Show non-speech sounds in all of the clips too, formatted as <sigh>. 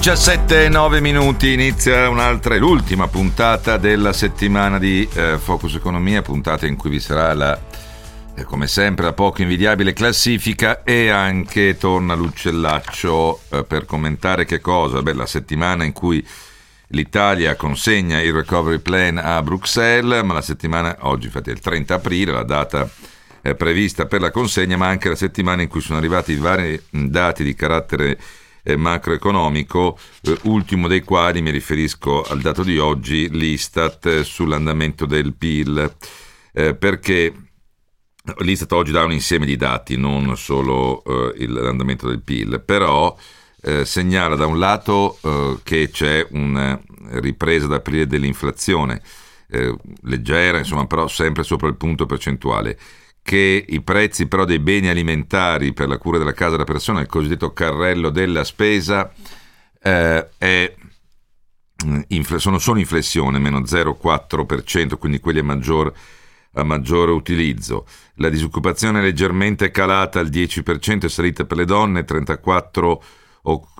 17 9 minuti inizia un'altra, l'ultima puntata della settimana di eh, Focus Economia, puntata in cui vi sarà la, eh, come sempre, la poco invidiabile classifica e anche torna l'uccellaccio eh, per commentare che cosa? Beh, la settimana in cui l'Italia consegna il recovery plan a Bruxelles, ma la settimana, oggi infatti è il 30 aprile, la data prevista per la consegna, ma anche la settimana in cui sono arrivati vari dati di carattere macroeconomico, eh, ultimo dei quali mi riferisco al dato di oggi, l'Istat eh, sull'andamento del PIL, eh, perché l'Istat oggi dà un insieme di dati, non solo eh, l'andamento del PIL, però eh, segnala da un lato che c'è una ripresa ad aprile dell'inflazione, leggera, insomma, però sempre sopra il punto percentuale che i prezzi però dei beni alimentari per la cura della casa della persona, il cosiddetto carrello della spesa, eh, è, mm, sono, sono in flessione, meno 0,4%, quindi quelli a maggior, a maggiore utilizzo. La disoccupazione è leggermente calata al 10%, è salita per le donne, 34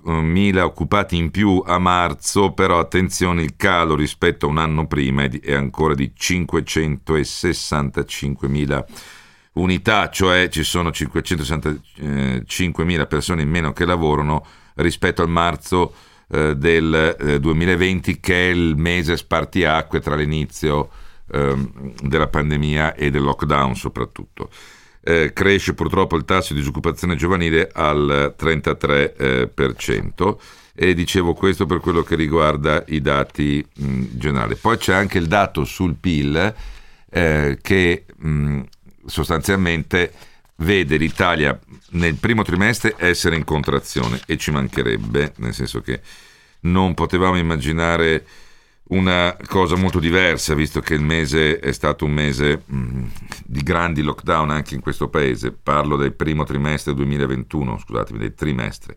mila occupati in più a marzo, però attenzione il calo rispetto a un anno prima è ancora di 565 mila unità, cioè ci sono 565.000 persone in meno che lavorano rispetto al marzo eh, del eh, 2020 che è il mese spartiacque tra l'inizio eh, della pandemia e del lockdown soprattutto. Eh, cresce purtroppo il tasso di disoccupazione giovanile al 33% e dicevo questo per quello che riguarda i dati generali. Poi c'è anche il dato sul PIL eh, che mh, sostanzialmente vede l'Italia nel primo trimestre essere in contrazione e ci mancherebbe, nel senso che non potevamo immaginare una cosa molto diversa, visto che il mese è stato un mese mh, mm, di grandi lockdown anche in questo paese. Parlo del primo trimestre 2021, scusatemi, del trimestre.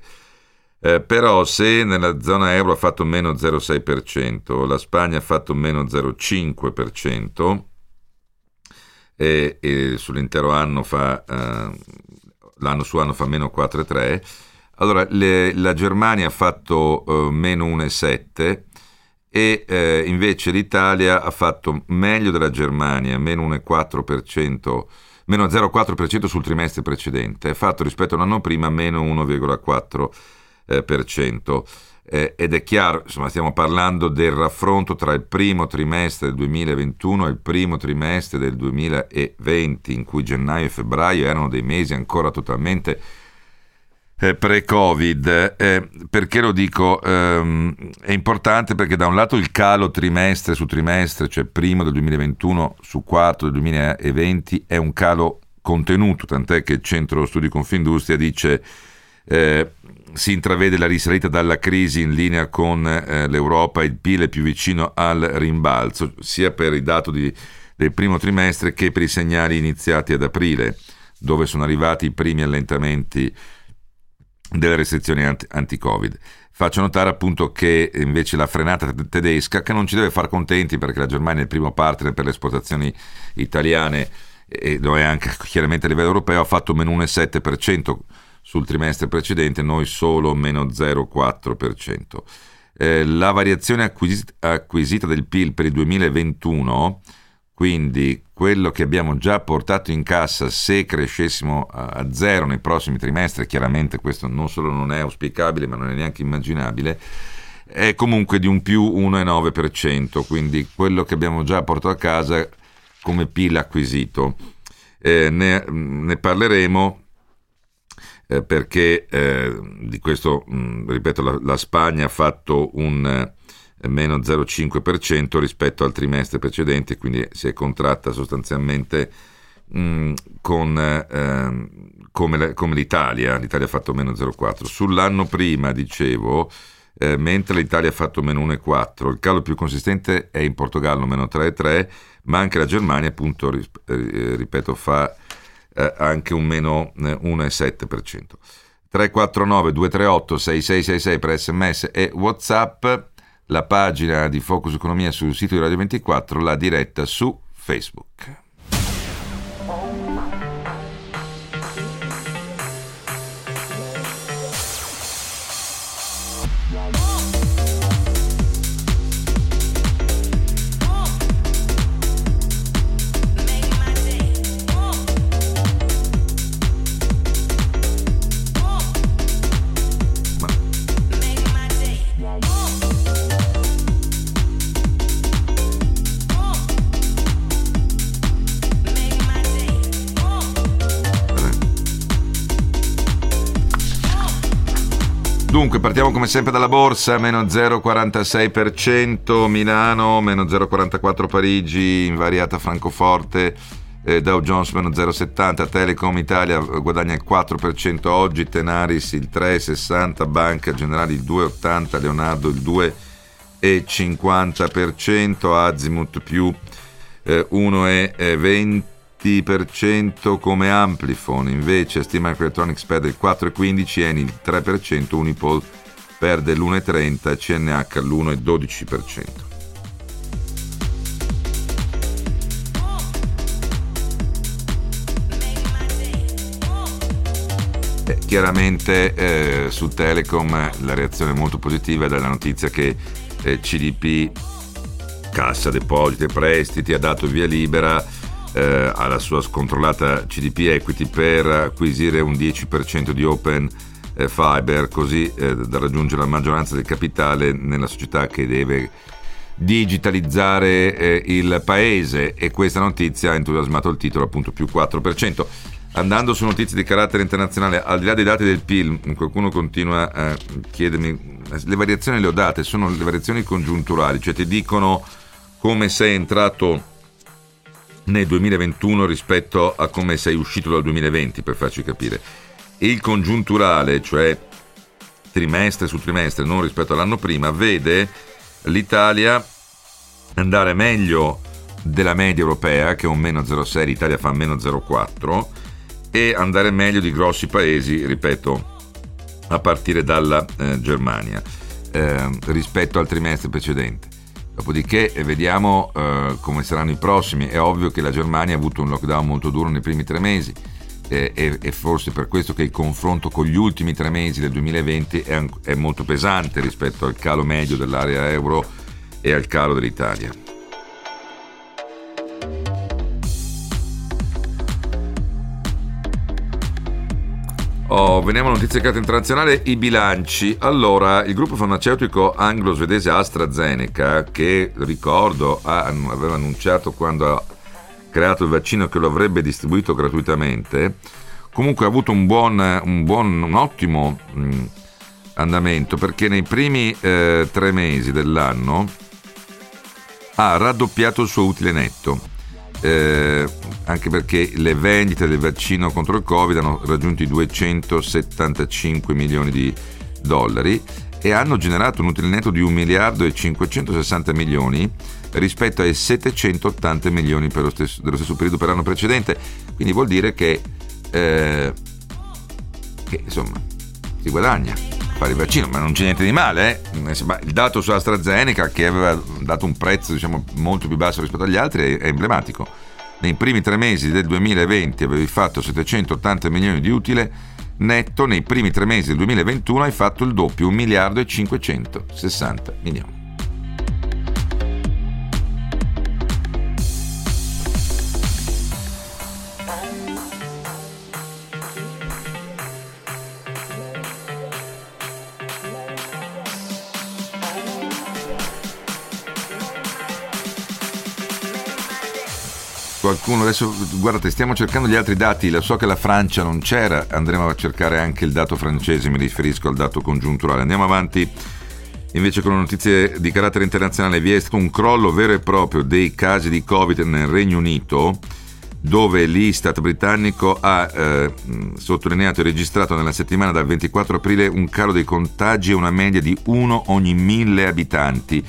Eh, però se nella zona euro ha fatto meno 0,6%, la Spagna ha fatto meno 0,5%, e, e sull'intero anno fa, eh, l'anno su anno fa meno 4,3. Allora, le, la Germania ha fatto eh, meno 1,7 e eh, invece l'Italia ha fatto meglio della Germania, meno 1,4%, meno 0,4% sul trimestre precedente, ha fatto rispetto all'anno prima meno 1,4%. Eh, ed è chiaro, insomma, stiamo parlando del raffronto tra il primo trimestre del 2021 e il primo trimestre del 2020, in cui gennaio e febbraio erano dei mesi ancora totalmente eh, pre-Covid. Eh, perché lo dico? Ehm, è importante perché da un lato il calo trimestre su trimestre, cioè primo del 2021 su quarto del 2020, è un calo contenuto, tant'è che il Centro Studi Confindustria dice eh, si intravede la risalita dalla crisi in linea con eh, l'Europa, il PIL è più vicino al rimbalzo, sia per i dati di, del primo trimestre che per i segnali iniziati ad aprile, dove sono arrivati i primi allentamenti delle restrizioni anti-Covid. Faccio notare appunto che invece la frenata tedesca, che non ci deve far contenti perché la Germania è il primo partner per le esportazioni italiane e lo è anche chiaramente a livello europeo, ha fatto meno 1,7% sul trimestre precedente, noi solo meno 0,4%. Eh, la variazione acquisita, acquisita del PIL per il 2021, quindi quello che abbiamo già portato in cassa se crescessimo a zero nei prossimi trimestri, chiaramente questo non solo non è auspicabile ma non è neanche immaginabile, è comunque di un più 1,9%, quindi quello che abbiamo già portato a casa come PIL acquisito. Eh, ne, ne, parleremo eh, perché eh, di questo, mh, ripeto, la, la, Spagna ha fatto un eh, meno 0,5% rispetto al trimestre precedente, quindi si è contratta sostanzialmente mh, con, ehm, come, come, l'Italia, l'Italia ha fatto meno 0,4%. Sull'anno prima, dicevo, eh, mentre l'Italia ha fatto meno 1,4%, il calo più consistente è in Portogallo, meno 3,3%, ma anche la Germania, appunto, eh, ripeto, fa eh, anche un meno 1,7%. 349 238 6666 per sms e whatsapp la pagina di Focus Economia sul sito di Radio 24 la diretta su Facebook partiamo come sempre dalla borsa, meno 0,46%, Milano, meno 0,44% Parigi, invariata Francoforte, eh, Dow Jones meno 0,70%, Telecom Italia guadagna il 4% oggi, Tenaris il 3,60%, Banca Generali il 2,80%, Leonardo il 2,50%, Azimut più eh, 1,20%, 20% come Amplifon, invece Steam Microelectronics perde il 4,15%, Eni il 3%, Unipol perde l'1,30%, CNH l'1,12%. Eh, chiaramente eh, su Telecom la reazione è molto positiva dalla notizia che eh, CDP, Cassa Depositi e Prestiti, ha dato via libera eh, alla sua scontrollata CDP Equity per acquisire un 10% di Open eh, Fiber così eh, da raggiungere la maggioranza del capitale nella società che deve digitalizzare eh, il paese e questa notizia ha entusiasmato il titolo appunto più 4%. Andando su notizie di carattere internazionale, al di là dei dati del PIL, qualcuno continua a chiedermi, le variazioni le ho date, sono le variazioni congiunturali, cioè ti dicono come sei entrato nel 2021 rispetto a come sei uscito dal 2020, per farci capire. Il congiunturale, cioè trimestre su trimestre, non rispetto all'anno prima, vede l'Italia andare meglio della media europea, che è un meno 0,6, l'Italia fa meno 0,4, e andare meglio di grossi paesi, ripeto, a partire dalla eh, Germania, eh, rispetto al trimestre precedente. Dopodiché eh, vediamo eh, come saranno i prossimi. È ovvio che la Germania ha avuto un lockdown molto duro nei primi tre mesi eh, e, e, forse per questo che il confronto con gli ultimi tre mesi del 2020 è, è molto pesante rispetto al calo medio dell'area euro e al calo dell'Italia. Oh, veniamo a notizie carte internazionali, i bilanci. Allora, il gruppo farmaceutico anglo-svedese AstraZeneca, che ricordo aveva annunciato quando ha creato il vaccino che lo avrebbe distribuito gratuitamente, comunque ha avuto un buon, un, buon, un ottimo mh, andamento perché nei primi eh, tre mesi dell'anno ha raddoppiato il suo utile netto eh, anche perché le vendite del vaccino contro il Covid hanno raggiunto i 275 milioni di dollari e hanno generato un utile netto di 1 miliardo e 560 milioni rispetto ai 780 milioni stesso, dello stesso periodo per l'anno precedente. Quindi vuol dire che, eh, che insomma si guadagna fare il vaccino, ma non c'è niente di male. Eh? Il dato su AstraZeneca, che aveva dato un prezzo diciamo, molto più basso rispetto agli altri, è emblematico nei primi tre mesi del 2020 avevi fatto 780 milioni di utile netto, nei primi tre mesi del 2021 hai fatto il doppio, 1 miliardo e 560 milioni. Qualcuno adesso guardate stiamo cercando gli altri dati lo so che la Francia non c'era andremo a cercare anche il dato francese mi riferisco al dato congiunturale. Andiamo avanti invece con le notizie di carattere internazionale vi è stato un crollo vero e proprio dei casi di covid nel Regno Unito dove l'Istat britannico ha eh, sottolineato e registrato nella settimana dal 24 aprile un calo dei contagi e una media di uno ogni mille abitanti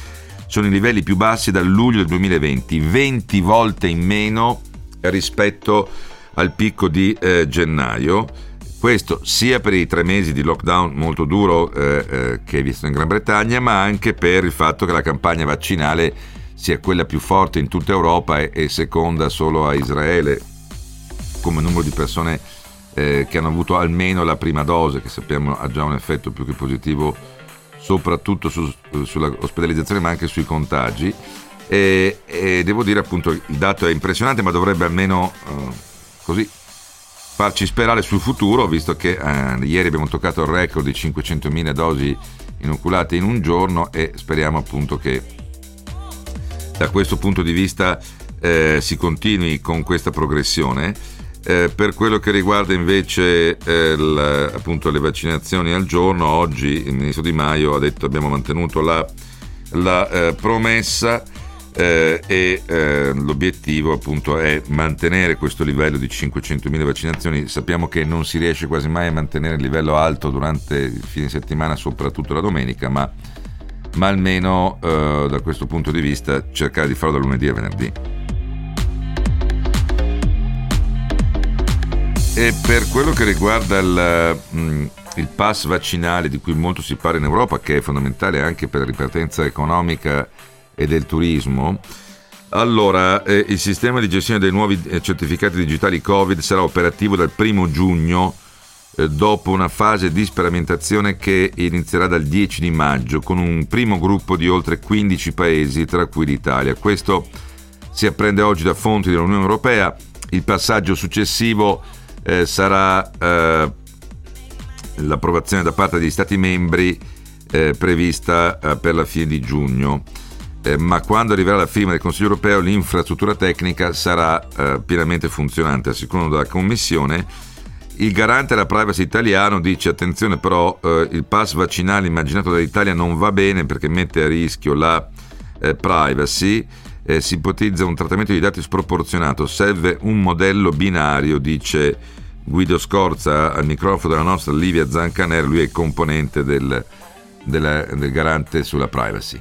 sono i livelli più bassi dal luglio del 2020, 20 volte in meno rispetto al picco di eh, gennaio. Questo sia per i tre mesi di lockdown molto duro eh, eh, che è visto in Gran Bretagna, ma anche per il fatto che la campagna vaccinale sia quella più forte in tutta Europa e, e seconda solo a Israele come numero di persone eh, che hanno avuto almeno la prima dose, che sappiamo ha già un effetto più che positivo soprattutto su, sulla ospedalizzazione ma anche sui contagi. E, e, devo dire appunto il dato è impressionante ma dovrebbe almeno uh, così farci sperare sul futuro visto che uh, ieri abbiamo toccato il record di 500.000 dosi inoculate in un giorno e speriamo appunto che da questo punto di vista eh, si continui con questa progressione eh, per quello che riguarda invece eh, l, appunto, le vaccinazioni al giorno, oggi il ministro Di Maio ha detto che abbiamo mantenuto la, la eh, promessa eh, e eh, l'obiettivo appunto è mantenere questo livello di 500.000 vaccinazioni. Sappiamo che non si riesce quasi mai a mantenere il livello alto durante il fine settimana, soprattutto la domenica, ma, ma almeno eh, da questo punto di vista cercare di farlo da lunedì a venerdì. E per quello che riguarda il, mm, il, pass vaccinale di cui molto si parla in Europa, che è fondamentale anche per la ripartenza economica e del turismo, allora eh, il sistema di gestione dei nuovi eh, certificati digitali Covid sarà operativo dal 1 giugno eh, dopo una fase di sperimentazione che inizierà dal 10 di maggio con un primo gruppo di oltre 15 paesi, tra cui l'Italia. Questo si apprende oggi da fonti dell'Unione Europea. Il passaggio successivo eh, sarà eh, l'approvazione da parte degli Stati membri eh, prevista eh, per la fine di giugno. Eh, ma quando arriverà la firma del Consiglio europeo l'infrastruttura tecnica sarà eh, pienamente funzionante, secondo la Commissione. Il garante della privacy italiano dice attenzione però il pass vaccinale immaginato dall'Italia non va bene perché mette a rischio la privacy eh, si ipotizza un trattamento di dati sproporzionato, serve un modello binario, dice Guido Scorza al microfono della nostra Livia Zancaner, lui è componente del, della, del garante sulla privacy.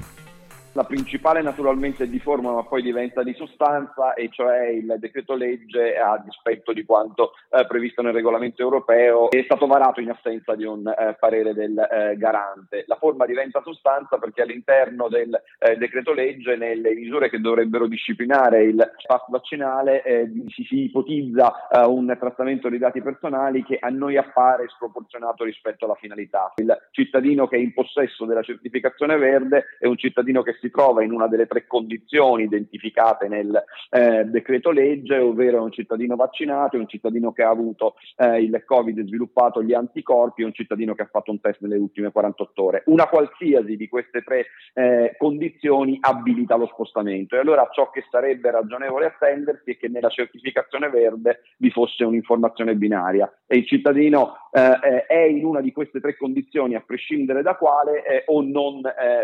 La principale naturalmente è di forma ma poi diventa di sostanza e cioè il decreto legge a dispetto di quanto eh, previsto nel regolamento europeo è stato varato in assenza di un eh, parere del eh, garante. La forma diventa sostanza perché all'interno del eh, decreto legge nelle misure che dovrebbero disciplinare il pass vaccinale eh, si, si, ipotizza eh, un trattamento dei dati personali che a noi appare sproporzionato rispetto alla finalità. Il cittadino che è in possesso della certificazione verde è un cittadino che si trova in una delle tre condizioni identificate nel eh, decreto legge, ovvero un cittadino vaccinato, un cittadino che ha avuto eh, il Covid sviluppato gli anticorpi un cittadino che ha fatto un test nelle ultime 48 ore. Una qualsiasi di queste tre eh, condizioni abilita lo spostamento e allora ciò che sarebbe ragionevole attendersi è che nella certificazione verde vi fosse un'informazione binaria e il cittadino eh, eh, è in una di queste tre condizioni a prescindere da quale eh, o non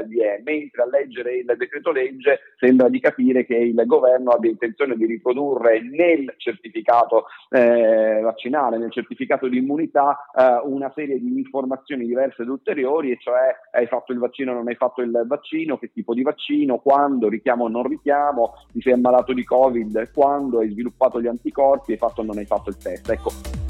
vi è, mentre a leggere leggere il decreto legge sembra di capire che il governo abbia intenzione di riprodurre nel certificato eh, vaccinale, nel certificato di immunità, eh, una serie di informazioni diverse ed ulteriori, e cioè hai fatto il vaccino o non hai fatto il vaccino, che tipo di vaccino, quando, richiamo o non richiamo, ti sei ammalato di Covid, quando hai sviluppato gli anticorpi, hai fatto o non hai fatto il test. Ecco.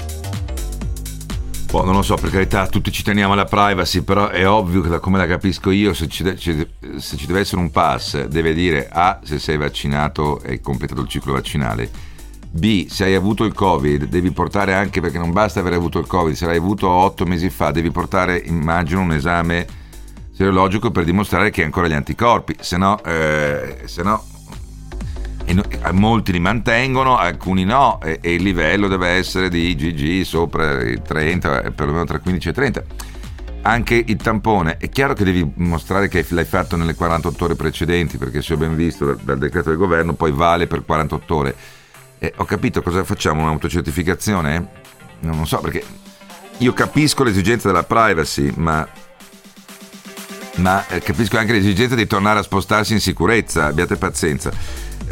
Boh, non lo so, per carità, tutti ci teniamo alla privacy, però è ovvio che da come la capisco io, se ci, de- se ci, deve essere un pass, deve dire A, se sei vaccinato e hai completato il ciclo vaccinale, B, se hai avuto il Covid, devi portare anche, perché non basta aver avuto il Covid, se l'hai avuto otto mesi fa, devi portare, immagino, un esame serologico per dimostrare che hai ancora gli anticorpi, se no, eh, se no no, molti li mantengono, alcuni no, e, e, il livello deve essere di IgG sopra i 30, perlomeno tra 15 e 30. Anche il tampone, è chiaro che devi mostrare che l'hai fatto nelle 48 ore precedenti, perché se ho ben visto dal, dal decreto del governo poi vale per 48 ore. Eh, ho capito cosa facciamo, un'autocertificazione? Non lo so, perché io capisco l'esigenza della privacy, ma, ma eh, capisco anche l'esigenza di tornare a spostarsi in sicurezza, abbiate pazienza.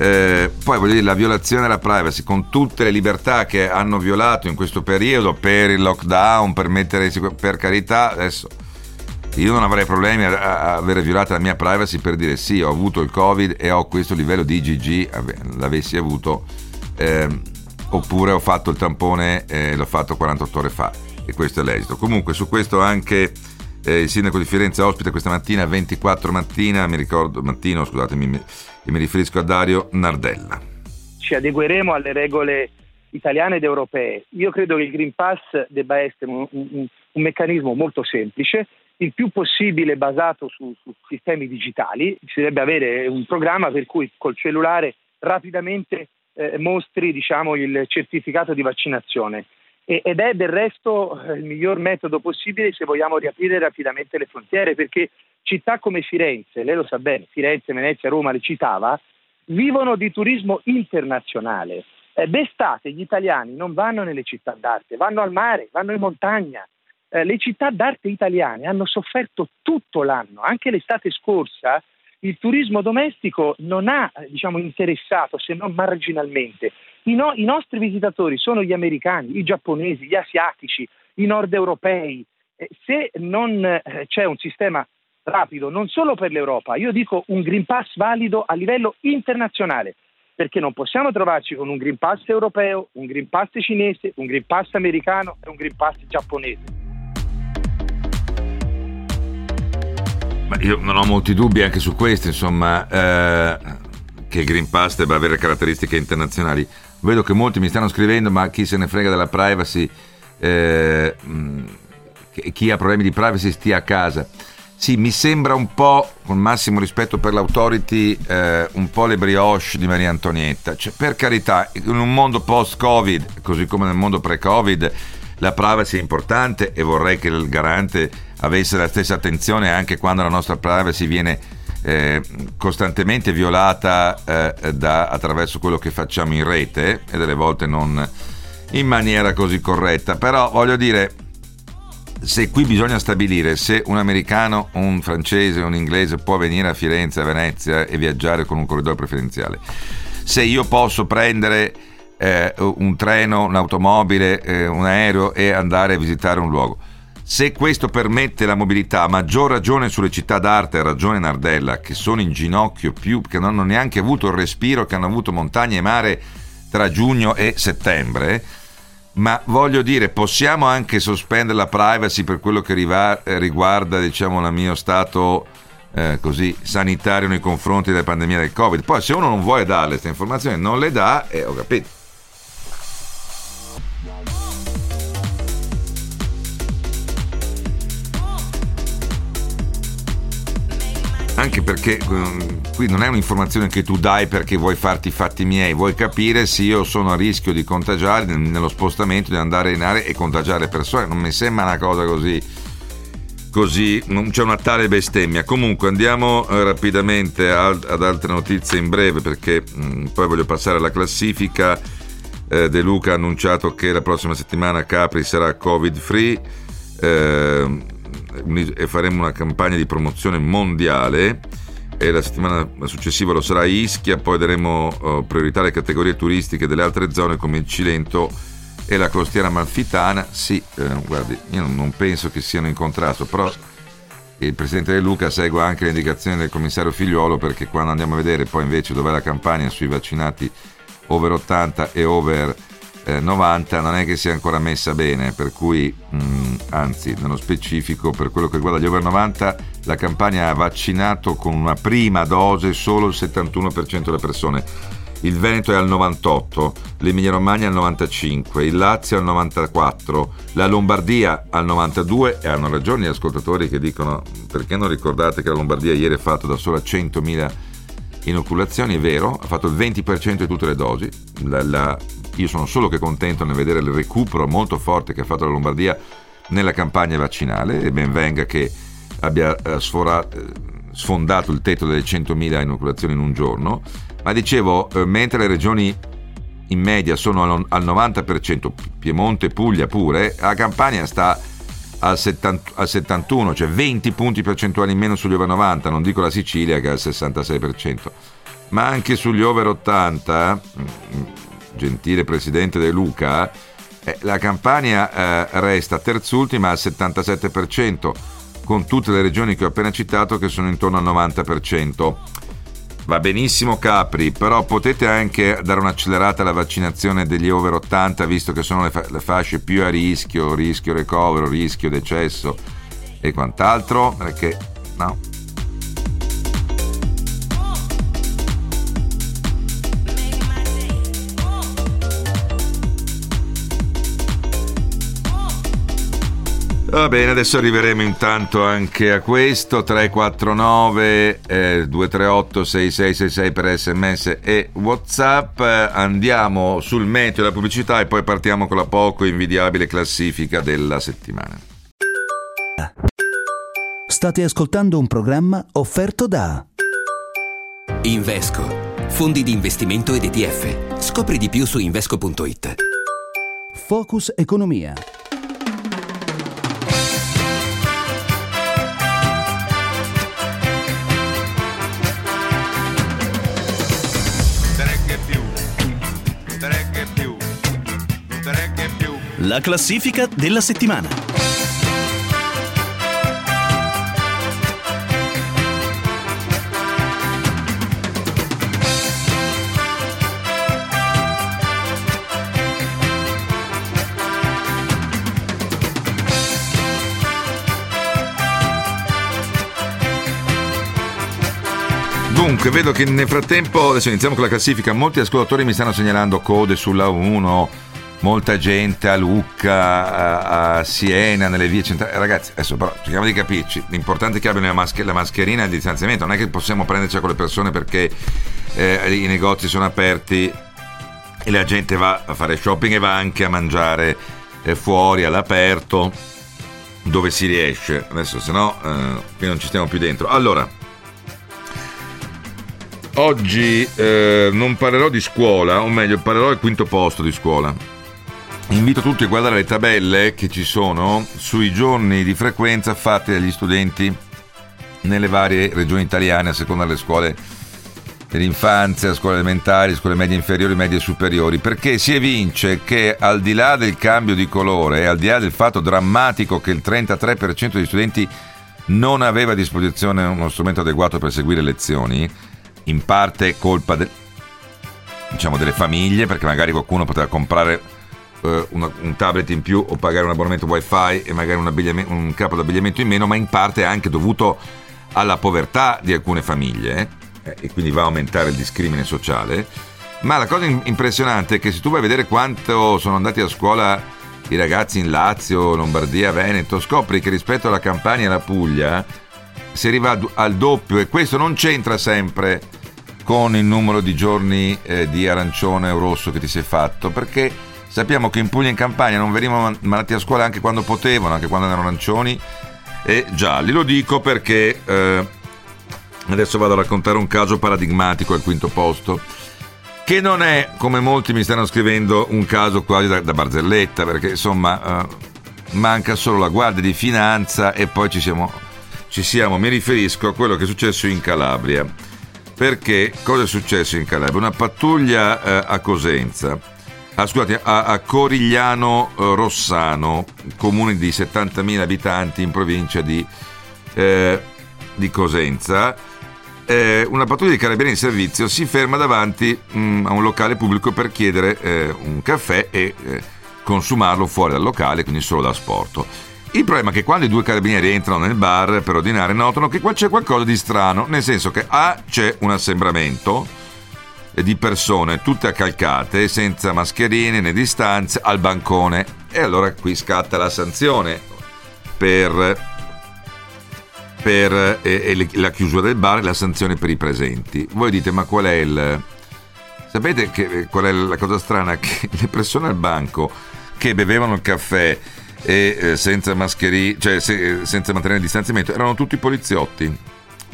Eh, poi voglio dire, la violazione della privacy con tutte le libertà che hanno violato in questo periodo per il lockdown, per mettere per carità, adesso io non avrei problemi a, a avere violato la mia privacy per dire sì, ho avuto il covid e ho questo livello di IgG, l'avessi avuto, eh, oppure ho fatto il tampone e l'ho fatto 48 ore fa e questo è l'esito. Comunque su questo anche eh, il sindaco di Firenze ospita questa mattina 24 mattina, mi ricordo, mattino, scusatemi, mi, mi riferisco a Dario Nardella. Ci adegueremo alle regole italiane ed europee. Io credo che il Green Pass debba essere un, un, un meccanismo molto semplice, il più possibile basato su, su sistemi digitali. Si dovrebbe avere un programma per cui col cellulare rapidamente eh, mostri diciamo, il certificato di vaccinazione ed è del resto eh, il miglior metodo possibile se vogliamo riaprire rapidamente le frontiere, perché città come Firenze, lei lo sa bene, Firenze, Venezia, Roma le citava, vivono di turismo internazionale. Eh, d'estate gli italiani non vanno nelle città d'arte, vanno al mare, vanno in montagna. Eh, le città d'arte italiane hanno sofferto tutto l'anno, anche l'estate scorsa il turismo domestico non ha diciamo, interessato se non marginalmente i, no, I, nostri visitatori sono gli americani, i giapponesi, gli asiatici, i nord europei. Eh, se non eh, c'è un sistema rapido, non solo per l'Europa, io dico un Green Pass valido a livello internazionale, perché non possiamo trovarci con un Green Pass europeo, un Green Pass cinese, un Green Pass americano e un Green Pass giapponese. Ma io non ho molti dubbi anche su questo, insomma, eh, che Green Pass debba avere caratteristiche internazionali. Vedo che molti mi stanno scrivendo, ma chi se ne frega della privacy, eh, chi ha problemi di privacy stia a casa. Sì, mi sembra un po', con massimo rispetto per l'autority, eh, un po' le brioche di Maria Antonietta. Cioè, per carità, in un mondo post-Covid, così come nel mondo pre-Covid, la privacy è importante e vorrei che il garante avesse la stessa attenzione anche quando la nostra privacy viene eh, costantemente violata eh, da, attraverso quello che facciamo in rete e delle volte non in maniera così corretta. Però voglio dire, se qui bisogna stabilire se un americano, un francese, un inglese può venire a Firenze, a Venezia e viaggiare con un corridoio preferenziale, se io posso prendere eh, un treno, un'automobile, eh, un aereo e andare a visitare un luogo se questo permette la mobilità, a maggior ragione sulle città d'arte, ha ragione Nardella, che sono in ginocchio più, che non hanno neanche avuto il respiro che hanno avuto montagna e mare tra giugno e settembre, ma voglio dire, possiamo anche sospendere la privacy per quello che riguarda, diciamo, il mio stato eh, così sanitario nei confronti della pandemia del Covid. Poi se uno non vuole dare queste informazioni, non le dà, e eh, ho capito. Anche perché um, qui non è un'informazione che tu dai perché vuoi farti i fatti miei, vuoi capire se io sono a rischio di contagiare nello spostamento, di andare in area e contagiare persone. Non mi sembra una cosa così. Così non c'è una tale bestemmia. Comunque andiamo eh, rapidamente ad, altre notizie in breve perché mm, poi voglio passare alla classifica. Eh, De Luca ha annunciato che la prossima settimana Capri sarà covid free. Eh, e faremo una campagna di promozione mondiale e la settimana successiva lo sarà Ischia, poi daremo uh, priorità alle categorie turistiche delle altre zone come il Cilento e la costiera malfitana. Sì, eh, guardi, io non penso che siano in contrasto, però il Presidente De Luca segue anche le indicazioni del commissario Figliuolo perché quando andiamo a vedere poi invece dov'è la campagna sui vaccinati over 80 e over eh, 90 non è che sia ancora messa bene, per cui mh, mm, anzi, nello specifico per quello che riguarda gli over 90, la campagna ha vaccinato con una prima dose solo il 71% delle persone. Il Veneto è al 98, l'Emilia Romagna al 95, il Lazio al 94, la Lombardia al 92 e hanno ragione gli ascoltatori che dicono perché non ricordate che la Lombardia ieri ha fatto da sola 100.000 inoculazioni, è vero, ha fatto il 20% di tutte le dosi, la, la io sono solo che contento nel vedere il recupero molto forte che ha fatto la Lombardia nella campagna vaccinale e ben venga che abbia eh, sforato, eh, sfondato il tetto delle 100.000 inoculazioni in un giorno. Ma dicevo, eh, mentre le regioni in media sono al 90%, Piemonte Puglia pure, la Campania sta al, 70, al 71, cioè 20 punti percentuali in meno sugli over 90, non dico la Sicilia che è al 66%, ma anche sugli over 80, mm, gentile presidente De Luca, eh, la Campania eh, resta terzultima al 77%, con tutte le regioni che ho appena citato che sono intorno al 90%. Va benissimo Capri, però potete anche dare un'accelerata alla vaccinazione degli over 80, visto che sono le, fa- le fasce più a rischio, rischio recovero, rischio decesso e quant'altro, perché no, Va bene, adesso arriveremo intanto anche a questo 349 eh, 238 6666 per sms e whatsapp andiamo sul meteo della pubblicità e poi partiamo con la poco invidiabile classifica della settimana State ascoltando un programma offerto da Invesco, fondi di investimento ed ETF. Scopri di più su invesco.it. Focus Economia La classifica della settimana. Dunque, vedo che nel frattempo, adesso iniziamo con la classifica, molti ascoltatori mi stanno segnalando code sulla 1, molta gente a Lucca, a, a Siena, nelle vie centrali. Ragazzi, adesso però cerchiamo di capirci. L'importante è che abbiano la, mascher- la mascherina e il distanziamento. Non è che possiamo prenderci con le persone perché eh, i negozi sono aperti e la gente va a fare shopping e va anche a mangiare eh, fuori all'aperto dove si riesce. Adesso, se no, eh, qui non ci stiamo più dentro. Allora. Oggi eh, non parlerò di scuola, o meglio, parlerò al quinto posto di scuola Invito tutti a guardare le tabelle che ci sono sui giorni di frequenza fatti dagli studenti nelle varie regioni italiane a seconda delle scuole dell'infanzia, scuole elementari, scuole medie inferiori, medie superiori, perché si evince che al di là del cambio di colore, al di là del fatto drammatico che il 33% degli studenti non aveva a disposizione uno strumento adeguato per seguire lezioni, in parte colpa de, diciamo, delle famiglie, perché magari qualcuno poteva comprare eh, una, un tablet in più o pagare un abbonamento wifi e magari un, un capo d'abbigliamento in meno, ma in parte è anche dovuto alla povertà di alcune famiglie eh, e quindi va a aumentare il discrimine sociale. Ma la cosa impressionante è che se tu vai a vedere quanto sono andati a scuola i ragazzi in Lazio, Lombardia, Veneto, scopri che rispetto alla Campania e alla Puglia si arriva al doppio e questo non c'entra sempre con il numero di giorni eh, di arancione o rosso che ti sei fatto, perché Sappiamo che in Puglia e in Campania non venivano malati a scuola anche quando potevano, anche quando erano arancioni e gialli. Lo dico perché eh, adesso vado a raccontare un caso paradigmatico al quinto posto, che non è, come molti mi stanno scrivendo, un caso quasi da, da barzelletta, perché insomma eh, manca solo la Guardia di Finanza e poi ci siamo, ci siamo, mi riferisco a quello che è successo in Calabria. Perché cosa è successo in Calabria? Una pattuglia eh, a Cosenza ah, scusate, a, a Corigliano eh, Rossano, comune di 70.000 abitanti in provincia di, eh, di Cosenza. Eh, una pattuglia di carabinieri in servizio si ferma davanti mh, mm, a un locale pubblico per chiedere eh, un caffè e eh, consumarlo fuori dal locale, quindi solo da sporto. Il problema è che quando i due carabinieri entrano nel bar per ordinare notano che qua c'è qualcosa di strano, nel senso che A c'è un assembramento, di persone tutte accalcate, senza mascherine né distanze, al bancone. E allora qui scatta la sanzione per, per eh, la chiusura del bar e la sanzione per i presenti. Voi dite, ma qual è il... Sapete che, qual è la cosa strana? <laughs> Che le persone al banco che bevevano il caffè e eh, senza mascherine, cioè se, senza mantenere il distanziamento, erano tutti poliziotti.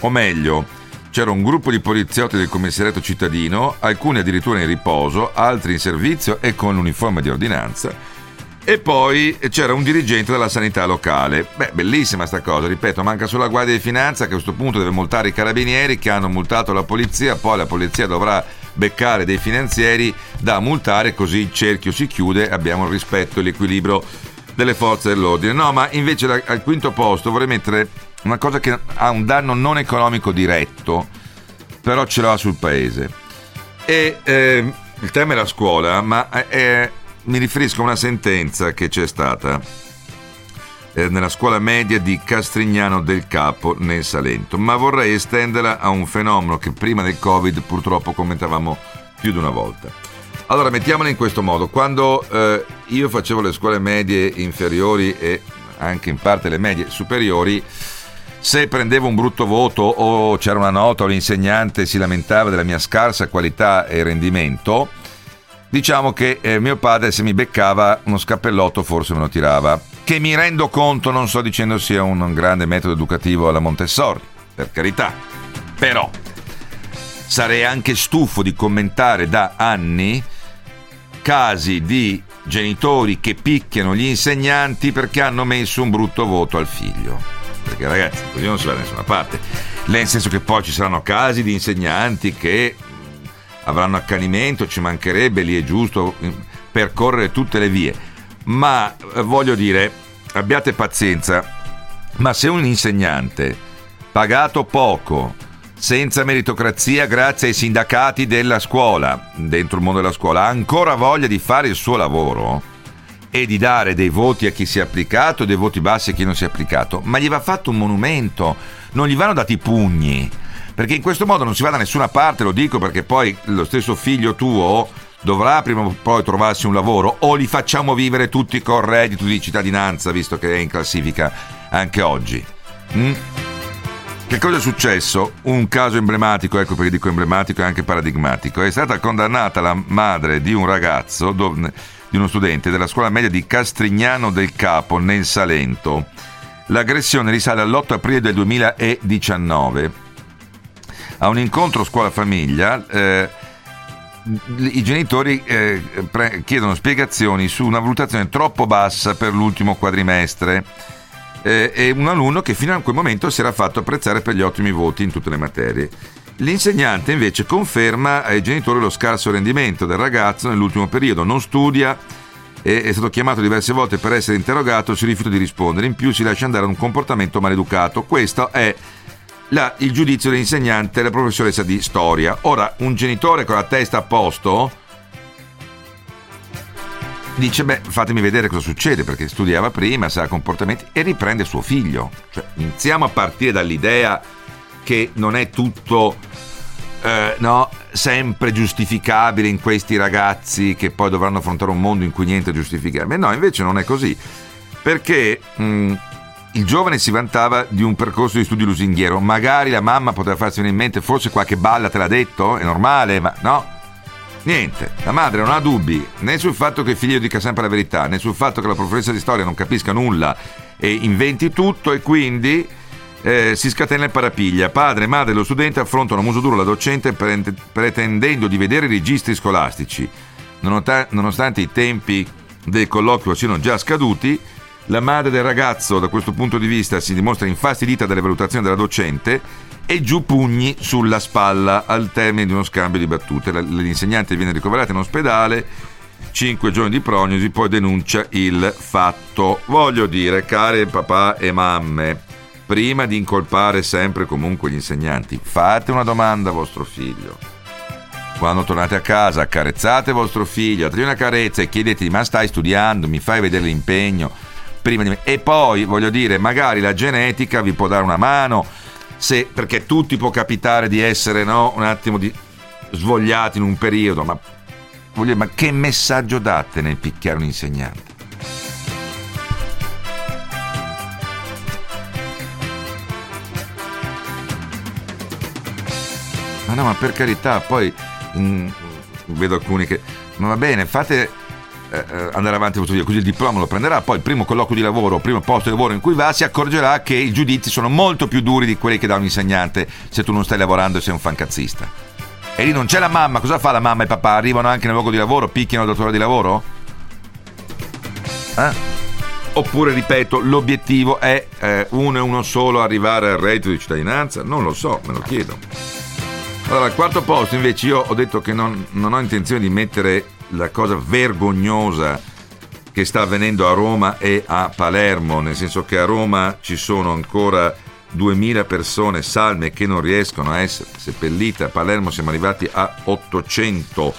O meglio, c'era un gruppo di poliziotti del commissariato cittadino, alcuni addirittura in riposo, altri in servizio e con l'uniforme di ordinanza. E poi c'era un dirigente della sanità locale. Beh, bellissima sta cosa, ripeto, manca solo la Guardia di Finanza che a questo punto deve multare i carabinieri che hanno multato la polizia, poi la polizia dovrà beccare dei finanzieri da multare, così il cerchio si chiude, abbiamo il rispetto e l'equilibrio delle forze dell'ordine. No, ma invece al quinto posto vorrei mettere una cosa che ha un danno non economico diretto, però ce l'ha sul paese. E eh, il tema è la scuola, ma è, mi riferisco a una sentenza che c'è stata eh, nella scuola media di Castrignano del Capo nel Salento, ma vorrei estenderla a un fenomeno che prima del Covid purtroppo commentavamo più di una volta. Allora, mettiamola in questo modo. Quando eh, io facevo le scuole medie inferiori e anche in parte le medie superiori, se prendevo un brutto voto o c'era una nota o l'insegnante si lamentava della mia scarsa qualità e rendimento, diciamo che eh, mio padre se mi beccava uno scappellotto forse me lo tirava. Che mi rendo conto, non sto dicendo sia un grande metodo educativo alla Montessori, per carità. Però sarei anche stufo di commentare da anni casi di genitori che picchiano gli insegnanti perché hanno messo un brutto voto al figlio. Perché ragazzi, così non si va da nessuna parte. Nel senso che poi ci saranno casi di insegnanti che avranno accanimento, ci mancherebbe, lì è giusto percorrere tutte le vie. Ma eh, voglio dire, abbiate pazienza, ma se un insegnante pagato poco, senza meritocrazia grazie ai sindacati della scuola, dentro il mondo della scuola, ha ancora voglia di fare il suo lavoro e di dare dei voti a chi si è applicato dei voti bassi a chi non si è applicato, ma gli va fatto un monumento, non gli vanno dati i pugni, perché in questo modo non si va da nessuna parte, lo dico perché poi lo stesso figlio tuo dovrà prima o poi trovarsi un lavoro o li facciamo vivere tutti con reddito di cittadinanza, visto che è in classifica anche oggi. Mm? Che cosa è successo? Un caso emblematico, ecco perché dico emblematico e anche paradigmatico. È stata condannata la madre di un ragazzo, di uno studente della scuola media di Castrignano del Capo, nel Salento. L'aggressione risale all'8 aprile del 2019. A un incontro scuola-famiglia, eh, i genitori eh, pre- chiedono spiegazioni su una valutazione troppo bassa per l'ultimo quadrimestre eh, e un alunno che fino a quel momento si era fatto apprezzare per gli ottimi voti in tutte le materie. L'insegnante invece conferma ai genitori lo scarso rendimento del ragazzo nell'ultimo periodo, non studia, è stato chiamato diverse volte per essere interrogato, si rifiuta di rispondere, in più si lascia andare a un comportamento maleducato. Questo è la, il giudizio dell'insegnante, la professoressa di storia. Ora, un genitore con la testa a posto dice beh fatemi vedere cosa succede perché studiava prima, sa comportamenti e riprende suo figlio. Cioè, iniziamo a partire dall'idea che non è tutto eh, no, sempre giustificabile in questi ragazzi che poi dovranno affrontare un mondo in cui niente è giustificabile. No, invece non è così. Perché mh, il giovane si vantava di un percorso di studio lusinghiero. Magari la mamma poteva farsi venire in mente, forse qualche balla te l'ha detto, è normale, ma no, Niente, la madre non ha dubbi né sul fatto che il figlio dica sempre la verità, né sul fatto che la professoressa di storia non capisca nulla e inventi tutto e quindi eh, si scatena il parapiglia. Padre, madre e lo studente affrontano a muso duro la docente pretendendo di vedere i registri scolastici. Nonostante i tempi del colloquio siano già scaduti, la madre del ragazzo da questo punto di vista si dimostra infastidita dalle valutazioni della docente e giù pugni sulla spalla al termine di uno scambio di battute. L'insegnante viene ricoverata in ospedale, 5 giorni di prognosi, poi denuncia il fatto. Voglio dire, care papà e mamme, prima di incolpare sempre comunque gli insegnanti, fate una domanda a vostro figlio. Quando tornate a casa, accarezzate vostro figlio, date una carezza e chiedete ma stai studiando, mi fai vedere l'impegno di. E poi, voglio dire, magari la genetica vi può dare una mano, se, perché tutti può capitare di essere no, un attimo di, svogliati in un periodo, ma, dire, ma che messaggio date nel picchiare un insegnante? No, ma per carità, poi in, vedo alcuni che... Ma va bene, fate eh, andare avanti così il diploma lo prenderà, poi il primo colloquio di lavoro, il primo posto di lavoro in cui va, si accorgerà che i giudizi sono molto più duri di quelli che dà un insegnante se tu non stai lavorando e sei un fancazzista. E lì non c'è la mamma, cosa fa la mamma e papà? Arrivano anche nel luogo di lavoro, picchiano il datore di lavoro? Eh? Oppure, ripeto, l'obiettivo è eh, uno e uno solo arrivare al reddito di cittadinanza? Non lo so, me lo chiedo. Allora, al quarto posto invece io ho detto che non, non ho intenzione di mettere la cosa vergognosa che sta avvenendo a Roma e a Palermo, nel senso che a Roma ci sono ancora 2000 persone salme che non riescono a essere seppellite, a Palermo siamo arrivati a 800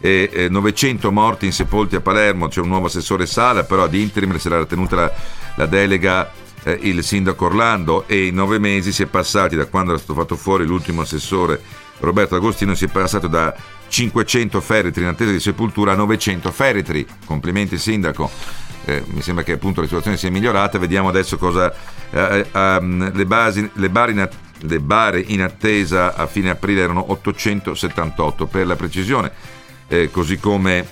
e eh, 900 morti insepolti a Palermo, c'è un nuovo assessore Sala, però ad interim sarà tenuta la, la delega eh, il sindaco Orlando e in nove mesi si è passati da quando era stato fatto fuori l'ultimo assessore Roberto Agostino si è passato da 500 feretri in attesa di sepoltura a 900 feretri. Complimenti sindaco. Eh, mi sembra che appunto la situazione sia migliorata. Vediamo adesso cosa eh, um, le, basi, le, bar in, le bare in attesa a fine aprile erano 878 per la precisione eh, così come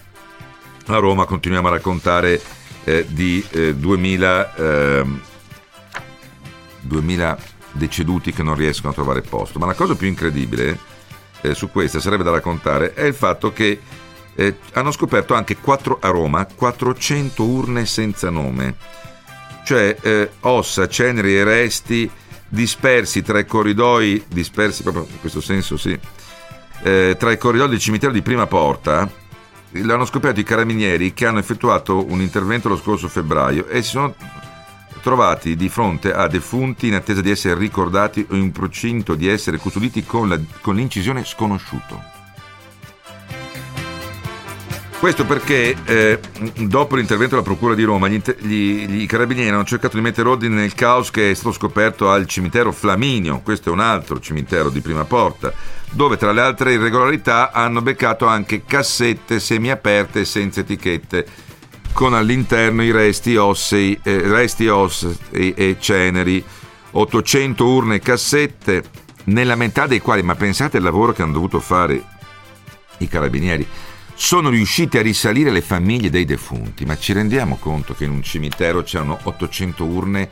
a Roma continuiamo a raccontare eh, di eh, 2000, 2000 ehm, deceduti che non riescono a trovare posto. Ma la cosa più incredibile eh, su questa sarebbe da raccontare è il fatto che eh, hanno scoperto anche 4, a Roma 400 urne senza nome, cioè eh, ossa, ceneri e resti dispersi tra i corridoi, dispersi proprio in questo senso sì, eh, tra i corridoi del cimitero di Prima Porta, l'hanno scoperto i carabinieri che hanno effettuato un intervento lo scorso febbraio e si sono trovati di fronte a defunti in attesa di essere ricordati o in procinto di essere custoditi con, la, con l'incisione sconosciuto. Questo perché eh, dopo l'intervento della Procura di Roma gli, carabinieri hanno cercato di mettere ordine nel caos che è stato scoperto al cimitero Flaminio, questo è un altro cimitero di prima porta, dove tra le altre irregolarità hanno beccato anche cassette semiaperte senza etichette, con all'interno i resti ossei, eh, resti ossei e ceneri, 800 urne e cassette, nella metà dei quali, ma pensate al lavoro che hanno dovuto fare i carabinieri, sono riusciti a risalire le famiglie dei defunti, ma ci rendiamo conto che in un cimitero c'erano 800 urne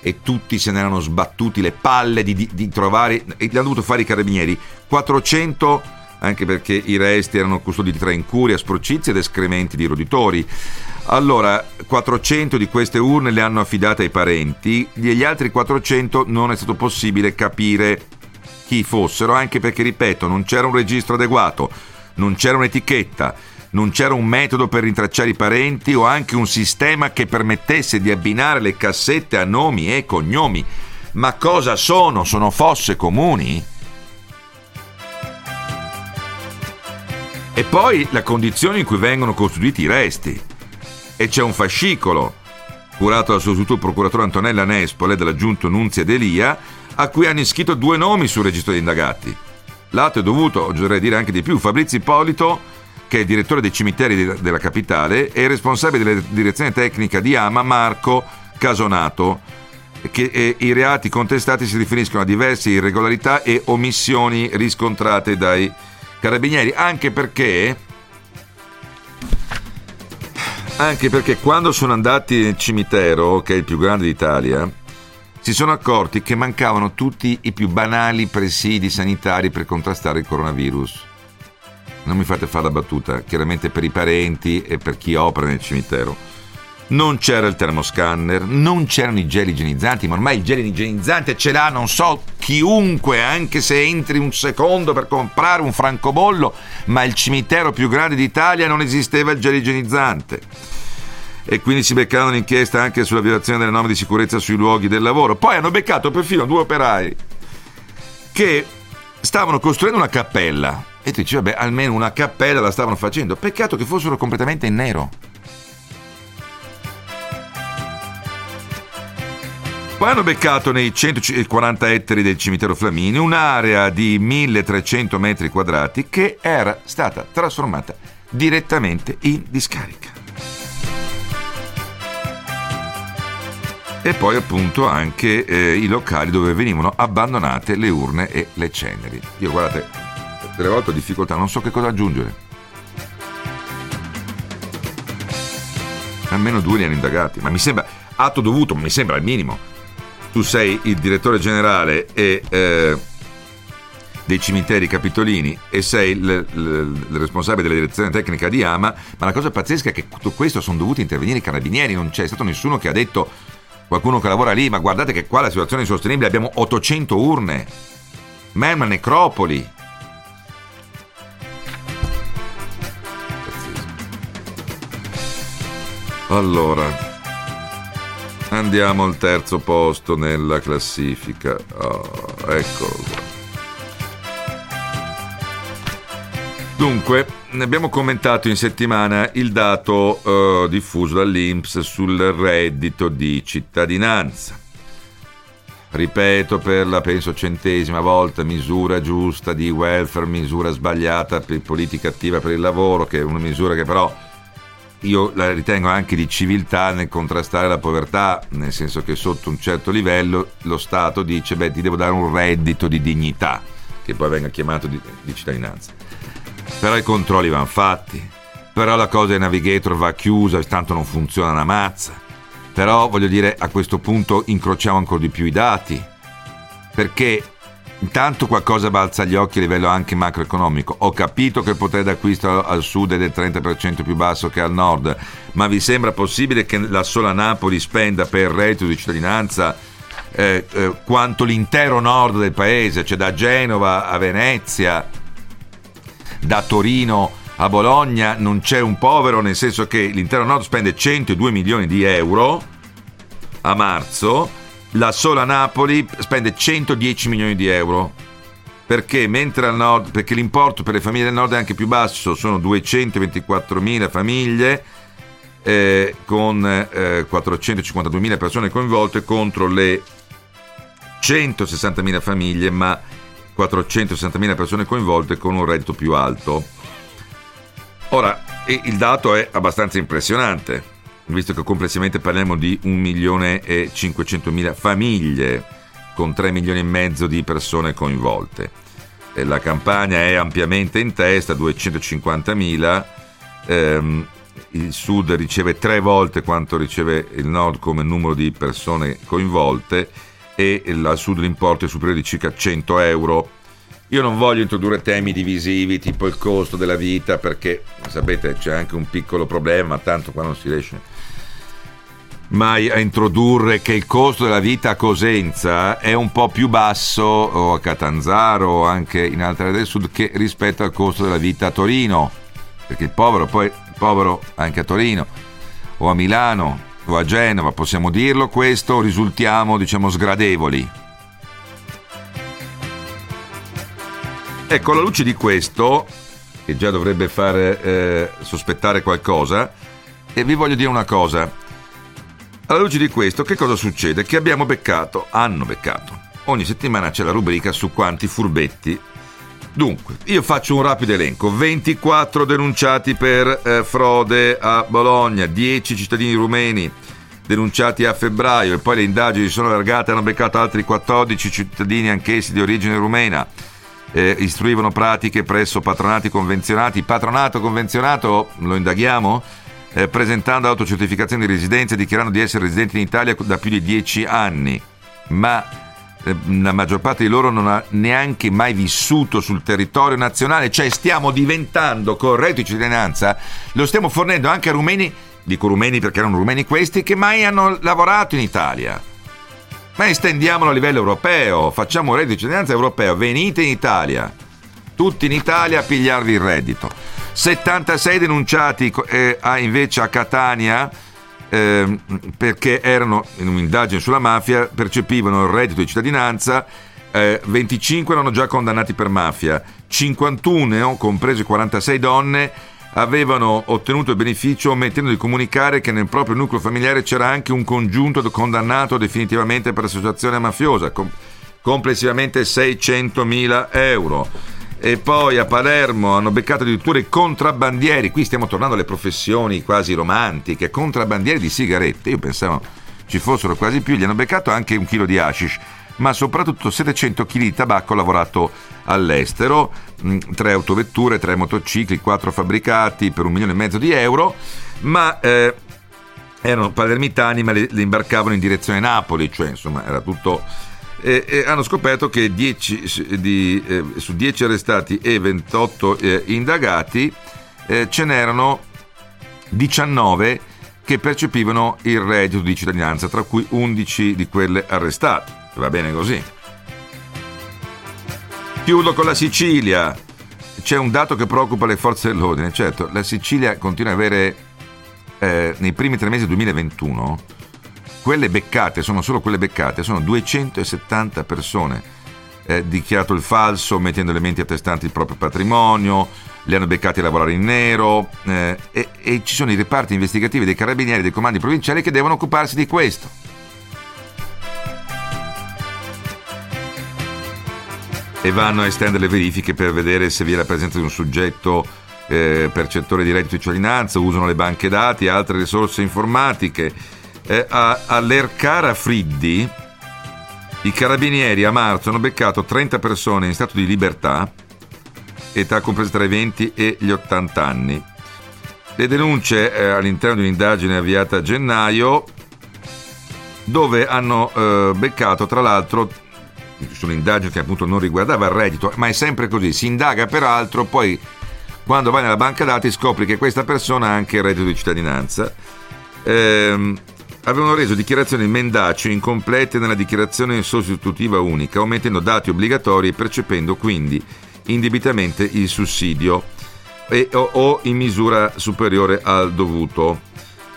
e tutti se ne erano sbattuti le palle di, di, di trovare, e li hanno dovuto fare i carabinieri, 400 anche perché i resti erano custoditi tra incuria, sporcizie ed escrementi di roditori. Allora, 400 di queste urne le hanno affidate ai parenti, gli altri 400 non è stato possibile capire chi fossero, anche perché, ripeto, non c'era un registro adeguato non c'era un'etichetta, non c'era un metodo per rintracciare i parenti o anche un sistema che permettesse di abbinare le cassette a nomi e cognomi. Ma cosa sono? Sono fosse comuni? E poi la condizione in cui vengono costruiti i resti. E c'è un fascicolo, curato dal sostituto procuratore Antonella Nespole dell'aggiunto Nunzia Delia, a cui hanno iscritto due nomi sul registro degli indagati. L'atto è dovuto, oserei dire anche di più, Fabrizio Ippolito, che è il direttore dei cimiteri della capitale, e il responsabile della direzione tecnica di Ama, Marco Casonato, che i reati contestati si riferiscono a diverse irregolarità e omissioni riscontrate dai carabinieri, anche perché anche perché quando sono andati nel cimitero, che è il più grande d'Italia, si sono accorti che mancavano tutti i più banali presidi sanitari per contrastare il coronavirus. Non mi fate fare la battuta, chiaramente per i parenti e per chi opera nel cimitero. Non c'era il termoscanner, non c'erano i gel igienizzanti, ma ormai il gel igienizzante ce l'ha, non so, chiunque, anche se entri un secondo per comprare un francobollo, ma il cimitero più grande d'Italia non esisteva il gel igienizzante e quindi si beccarono l'inchiesta anche sulla violazione delle norme di sicurezza sui luoghi del lavoro. Poi hanno beccato perfino due operai che stavano costruendo una cappella e tu dici vabbè almeno una cappella la stavano facendo, peccato che fossero completamente in nero. Poi hanno beccato nei 140 ettari del cimitero Flamini un'area di 1300 metri quadrati che era stata trasformata direttamente in discarica. e poi appunto anche eh, i locali dove venivano abbandonate le urne e le ceneri. Io guardate, delle volte ho difficoltà, non so che cosa aggiungere. Almeno due li hanno indagati, ma mi sembra atto dovuto, ma mi sembra al minimo. Tu sei il direttore generale e, eh, dei cimiteri capitolini e sei il, il, il, responsabile della direzione tecnica di Ama, ma la cosa pazzesca è che tutto questo sono dovuti intervenire i carabinieri, non c'è stato nessuno che ha detto, qualcuno che lavora lì, ma guardate che qua la situazione è insostenibile, abbiamo 800 urne, ma è una necropoli. Allora, andiamo al terzo posto nella classifica. Oh, qua. Dunque, abbiamo commentato in settimana il dato uh, diffuso dall'Inps sul reddito di cittadinanza. Ripeto per la penso centesima volta, misura giusta di welfare, misura sbagliata per politica attiva per il lavoro, che è una misura che però io la ritengo anche di civiltà nel contrastare la povertà, nel senso che sotto un certo livello lo Stato dice beh ti devo dare un reddito di dignità, che poi venga chiamato di, di cittadinanza. Però i controlli vanno fatti, però la cosa del navigator va chiusa, tanto non funziona una mazza. Però voglio dire a questo punto incrociamo ancora di più i dati, perché Intanto qualcosa balza agli occhi a livello anche macroeconomico. Ho capito che il potere d'acquisto al sud è del 30% più basso che al nord, ma vi sembra possibile che la sola Napoli spenda per reddito di cittadinanza eh, eh, quanto l'intero nord del paese, cioè da Genova a Venezia, da Torino a Bologna, non c'è un povero, nel senso che l'intero nord spende 102 milioni di euro a marzo la sola Napoli spende 110 milioni di euro. Perché? Nord perché l'importo per le famiglie del nord è anche più basso sono 224 mila famiglie eh, con eh, 452 mila persone coinvolte contro le 160 mila famiglie ma 460 mila persone coinvolte con un reddito più alto. Ora il dato è abbastanza impressionante visto che complessivamente parliamo di 1 milione e 500 mila famiglie con 3 milioni e mezzo di persone coinvolte. La campagna è ampiamente in testa, 250 mila. Ehm, il sud riceve tre volte quanto riceve il nord come numero di persone coinvolte e al sud l'importo è superiore di circa 100 euro. Io non voglio introdurre temi divisivi tipo il costo della vita perché sapete c'è anche un piccolo problema, tanto qua non si riesce mai a introdurre che il costo della vita a Cosenza è un po' più basso o a Catanzaro o anche in altre aree del sud che rispetto al costo della vita a Torino. Perché il povero poi il povero anche a Torino o a Milano o a Genova possiamo dirlo questo risultiamo diciamo sgradevoli. Ecco alla luce di questo che già dovrebbe fare eh, sospettare qualcosa e vi voglio dire una cosa alla luce di questo, che cosa succede? Che abbiamo beccato, hanno beccato. Ogni settimana c'è la rubrica su quanti furbetti. Dunque, io faccio un rapido elenco. 24 denunciati per eh, frode a Bologna, 10 cittadini rumeni denunciati a febbraio e poi le indagini sono allargate, hanno beccato altri 14 cittadini anch'essi di origine rumena. Eh, istruivano pratiche presso patronati convenzionati. Patronato convenzionato, lo indaghiamo? Eh, presentando autocertificazione di residenza e dichiarando di essere residenti in Italia da più di dieci anni, ma eh, la maggior parte di loro non ha neanche mai vissuto sul territorio nazionale, cioè stiamo diventando con il reddito di cittadinanza, lo stiamo fornendo anche a rumeni, dico rumeni perché erano rumeni questi, che mai hanno lavorato in Italia. Ma estendiamolo a livello europeo, facciamo un reddito di cittadinanza europeo, venite in Italia, tutti in Italia a pigliarvi il reddito. 76 denunciati eh, invece a Catania eh, perché erano in un'indagine sulla mafia, percepivano il reddito di cittadinanza, eh, 25 erano già condannati per mafia, 51, comprese 46 donne, avevano ottenuto il beneficio omettendo di comunicare che nel proprio nucleo familiare c'era anche un congiunto condannato definitivamente per associazione mafiosa, com- complessivamente 600.000 euro e poi a Palermo hanno beccato addirittura i contrabbandieri, qui stiamo tornando alle professioni quasi romantiche, contrabbandieri di sigarette, io pensavo ci fossero quasi più, gli hanno beccato anche un chilo di hashish, ma soprattutto 700 kg di tabacco lavorato all'estero, mm, tre autovetture, tre motocicli, quattro fabbricati per un milione e mezzo di euro, ma eh, erano palermitani ma le imbarcavano in direzione Napoli, cioè insomma era tutto... E, e hanno scoperto che 10, di, eh, su 10 arrestati e 28 eh, indagati eh, ce n'erano 19 che percepivano il reddito di cittadinanza, tra cui 11 di quelle arrestate. Va bene così. Chiudo con la Sicilia. C'è un dato che preoccupa le forze dell'ordine. Certo, la Sicilia continua ad avere eh, nei primi tre mesi del 2021 quelle beccate, sono solo quelle beccate, sono 270 persone. Eh, dichiarato il falso, mettendo elementi attestanti il proprio patrimonio, li hanno beccati a lavorare in nero eh, e, e ci sono i reparti investigativi dei carabinieri e dei comandi provinciali che devono occuparsi di questo. E vanno a estendere le verifiche per vedere se vi è la presenza di un soggetto eh, percettore di reddito di cittadinanza, usano le banche dati, altre risorse informatiche. Eh, a, all'Ercara Friddi i carabinieri a marzo hanno beccato 30 persone in stato di libertà età compresa tra i 20 e gli 80 anni. Le denunce eh, all'interno di un'indagine avviata a gennaio, dove hanno eh, beccato tra l'altro su un'indagine che appunto non riguardava il reddito, ma è sempre così, si indaga peraltro, poi quando vai nella banca dati scopri che questa persona ha anche il reddito di cittadinanza. Eh, avevano reso dichiarazioni mendaci incomplete nella dichiarazione sostitutiva unica, omettendo dati obbligatori e percependo quindi indebitamente il sussidio e, o, o, in misura superiore al dovuto.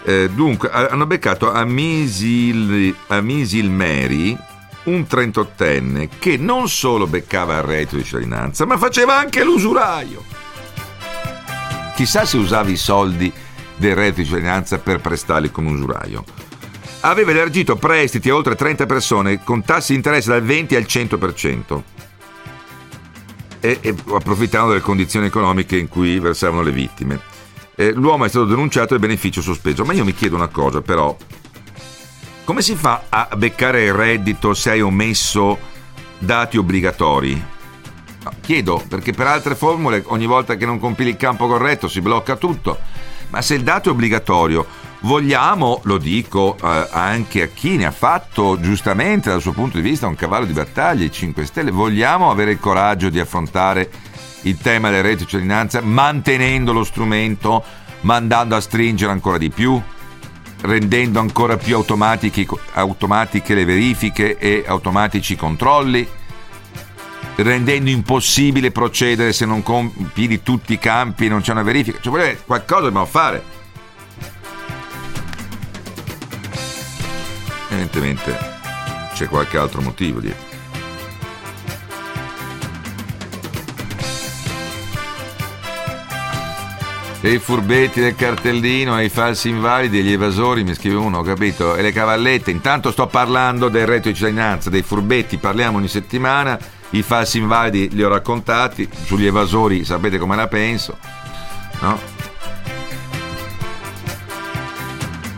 Eh, dunque, hanno beccato a Misil, a Mary un 38enne che non solo beccava il reddito di cittadinanza, ma faceva anche l'usuraio. Chissà se usava i soldi del reddito di cittadinanza per prestarli come usuraio. Aveva elargito prestiti a oltre 30 persone con tassi di interesse dal 20 al 100% e, e approfittando delle condizioni economiche in cui versavano le vittime. Eh, l'uomo è stato denunciato e beneficio sospeso. Ma io mi chiedo una cosa, però, come si fa a beccare il reddito se hai omesso dati obbligatori? Chiedo, perché per altre formule ogni volta che non compili il campo corretto si blocca tutto. Ma se il dato è obbligatorio, vogliamo, lo dico eh, anche a chi ne ha fatto giustamente dal suo punto di vista un cavallo di battaglia, i 5 Stelle, vogliamo avere il coraggio di affrontare il tema della rete di cittadinanza mantenendo lo strumento, mandando a stringere ancora di più, rendendo ancora più automatiche le verifiche e automatici i controlli? rendendo impossibile procedere se non compili tutti i campi e non c'è una verifica. Cioè, qualcosa dobbiamo fare. Evidentemente c'è qualche altro motivo dietro. E i furbetti del cartellino, e i falsi invalidi, e gli evasori, mi scrive uno, ho capito? E le cavallette. Intanto sto parlando del reddito di cittadinanza, dei furbetti, parliamo ogni settimana i falsi invalidi li ho raccontati, sugli evasori sapete come la penso, no?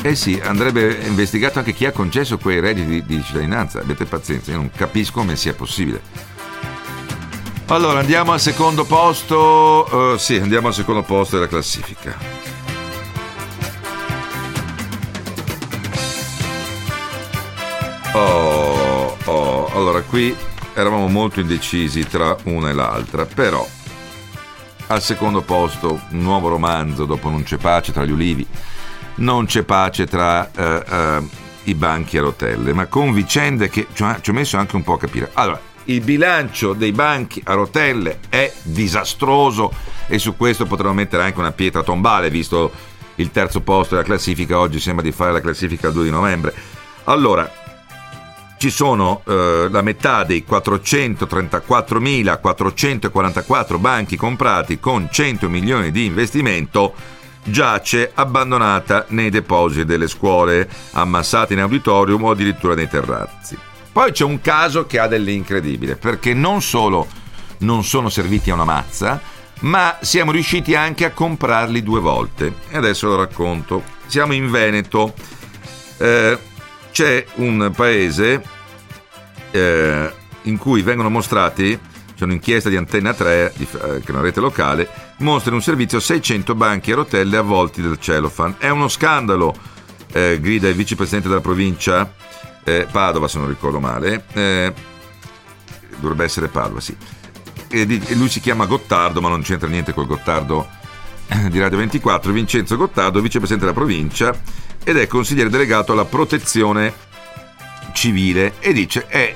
Eh sì, andrebbe investigato anche chi ha concesso quei redditi di, di cittadinanza, avete pazienza, io non capisco come sia possibile. Allora, andiamo al secondo posto, uh, sì, andiamo al secondo posto della classifica. Oh, oh, allora qui eravamo molto indecisi tra una e l'altra, però al secondo posto un nuovo romanzo dopo Non c'è pace tra gli ulivi, non c'è pace tra eh, eh, i banchi a rotelle, ma con vicende che ci ho messo anche un po' a capire. Allora, il bilancio dei banchi a rotelle è disastroso e su questo potremmo mettere anche una pietra tombale, visto il terzo posto della classifica, oggi sembra di fare la classifica il 2 di novembre. Allora, ci sono eh, la metà dei 434.444 banchi comprati con 100 milioni di investimento giace abbandonata nei depositi delle scuole, ammassata in auditorium o addirittura nei terrazzi. Poi c'è un caso che ha dell'incredibile, perché non solo non sono serviti a una mazza, ma siamo riusciti anche a comprarli due volte. E adesso lo racconto. Siamo in Veneto. Eh, c'è un paese eh, in cui vengono mostrati, c'è un'inchiesta di Antenna 3, di, eh, che è una rete locale, mostra in un servizio 600 banchi a rotelle avvolti del cellophane. È uno scandalo eh, grida il vicepresidente della provincia eh, Padova, se non ricordo male. Eh, dovrebbe essere Padova, sì. E, e lui si chiama Gottardo, ma non c'entra niente col Gottardo eh, di Radio 24. Vincenzo Gottardo, vicepresidente della provincia ed è consigliere delegato alla protezione civile e dice è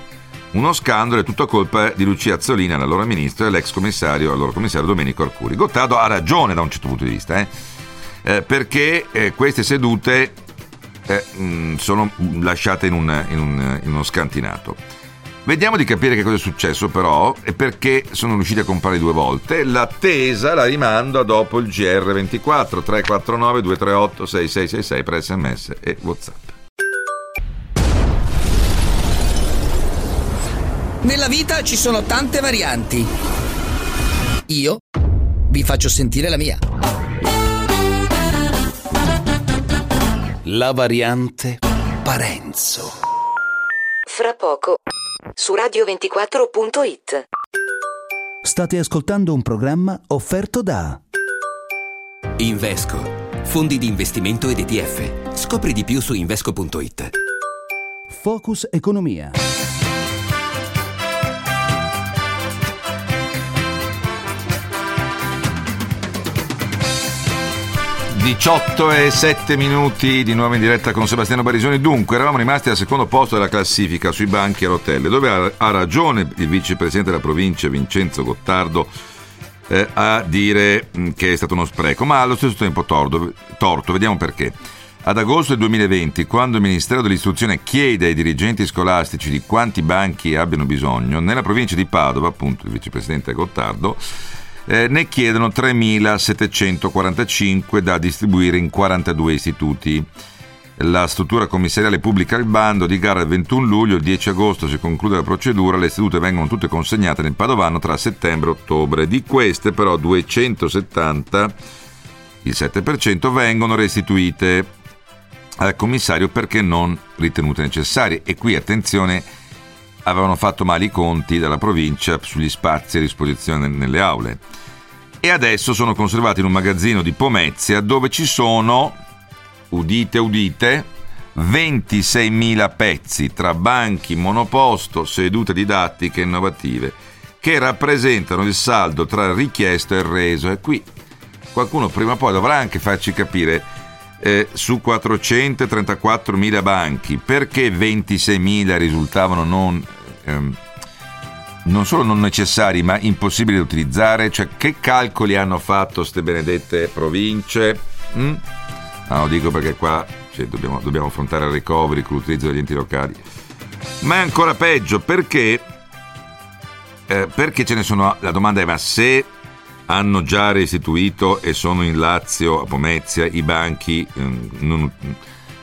uno scandalo, è tutta colpa di Lucia Azzolina, l'allora ministro, e l'ex commissario, allora commissario Domenico Arcuri. Gottardo ha ragione da un certo punto di vista, eh? Eh, perché eh, queste sedute eh, mh, sono lasciate in, un, in, un, in uno scantinato. Vediamo di capire che cosa è successo però e perché sono riusciti a comprare due volte. L'attesa la rimando a dopo il GR24 349 238 6666 per sms e whatsapp. Nella vita ci sono tante varianti. Io vi faccio sentire la mia. La variante Parenzo. Fra poco su radio24.it. State ascoltando un programma offerto da Invesco, fondi di investimento ed ETF. Scopri di più su invesco.it. Focus Economia. 18 e 7 minuti di nuovo in diretta con Sebastiano Barisoni. Dunque, eravamo rimasti al secondo posto della classifica sui banchi a rotelle, dove ha, ragione il vicepresidente della provincia Vincenzo Gottardo eh, a dire mm, che è stato uno spreco, ma allo stesso tempo torto. torto. Vediamo perché. Ad agosto del 2020, quando il Ministero dell'Istruzione chiede ai dirigenti scolastici di quanti banchi abbiano bisogno, nella provincia di Padova, appunto il vicepresidente Gottardo, eh, ne chiedono 3.745 da distribuire in 42 istituti. La struttura commissariale pubblica il bando di gara il 21 luglio, il 10 agosto si conclude la procedura, le sedute vengono tutte consegnate nel Padovano tra settembre e ottobre. Di queste però 270, il 7%, vengono restituite al commissario perché non ritenute necessarie. E qui attenzione, avevano fatto male i conti dalla provincia sugli spazi a disposizione nelle aule. E adesso sono conservati in un magazzino di Pomezia dove ci sono, udite udite, 26.000 pezzi tra banchi, monoposto, sedute didattiche innovative che rappresentano il saldo tra richiesto e reso. E qui qualcuno prima o poi dovrà anche farci capire eh, su 434.000 banchi perché 26.000 risultavano non ehm, non solo non necessari ma impossibili da utilizzare? Cioè che calcoli hanno fatto queste benedette province? Mm? No, lo dico perché qua cioè, dobbiamo, dobbiamo, affrontare il recovery con l'utilizzo degli enti locali. Ma è ancora peggio perché, eh, perché ce ne sono... La domanda è ma se hanno già restituito e sono in Lazio, a Pomezia, i banchi eh, non,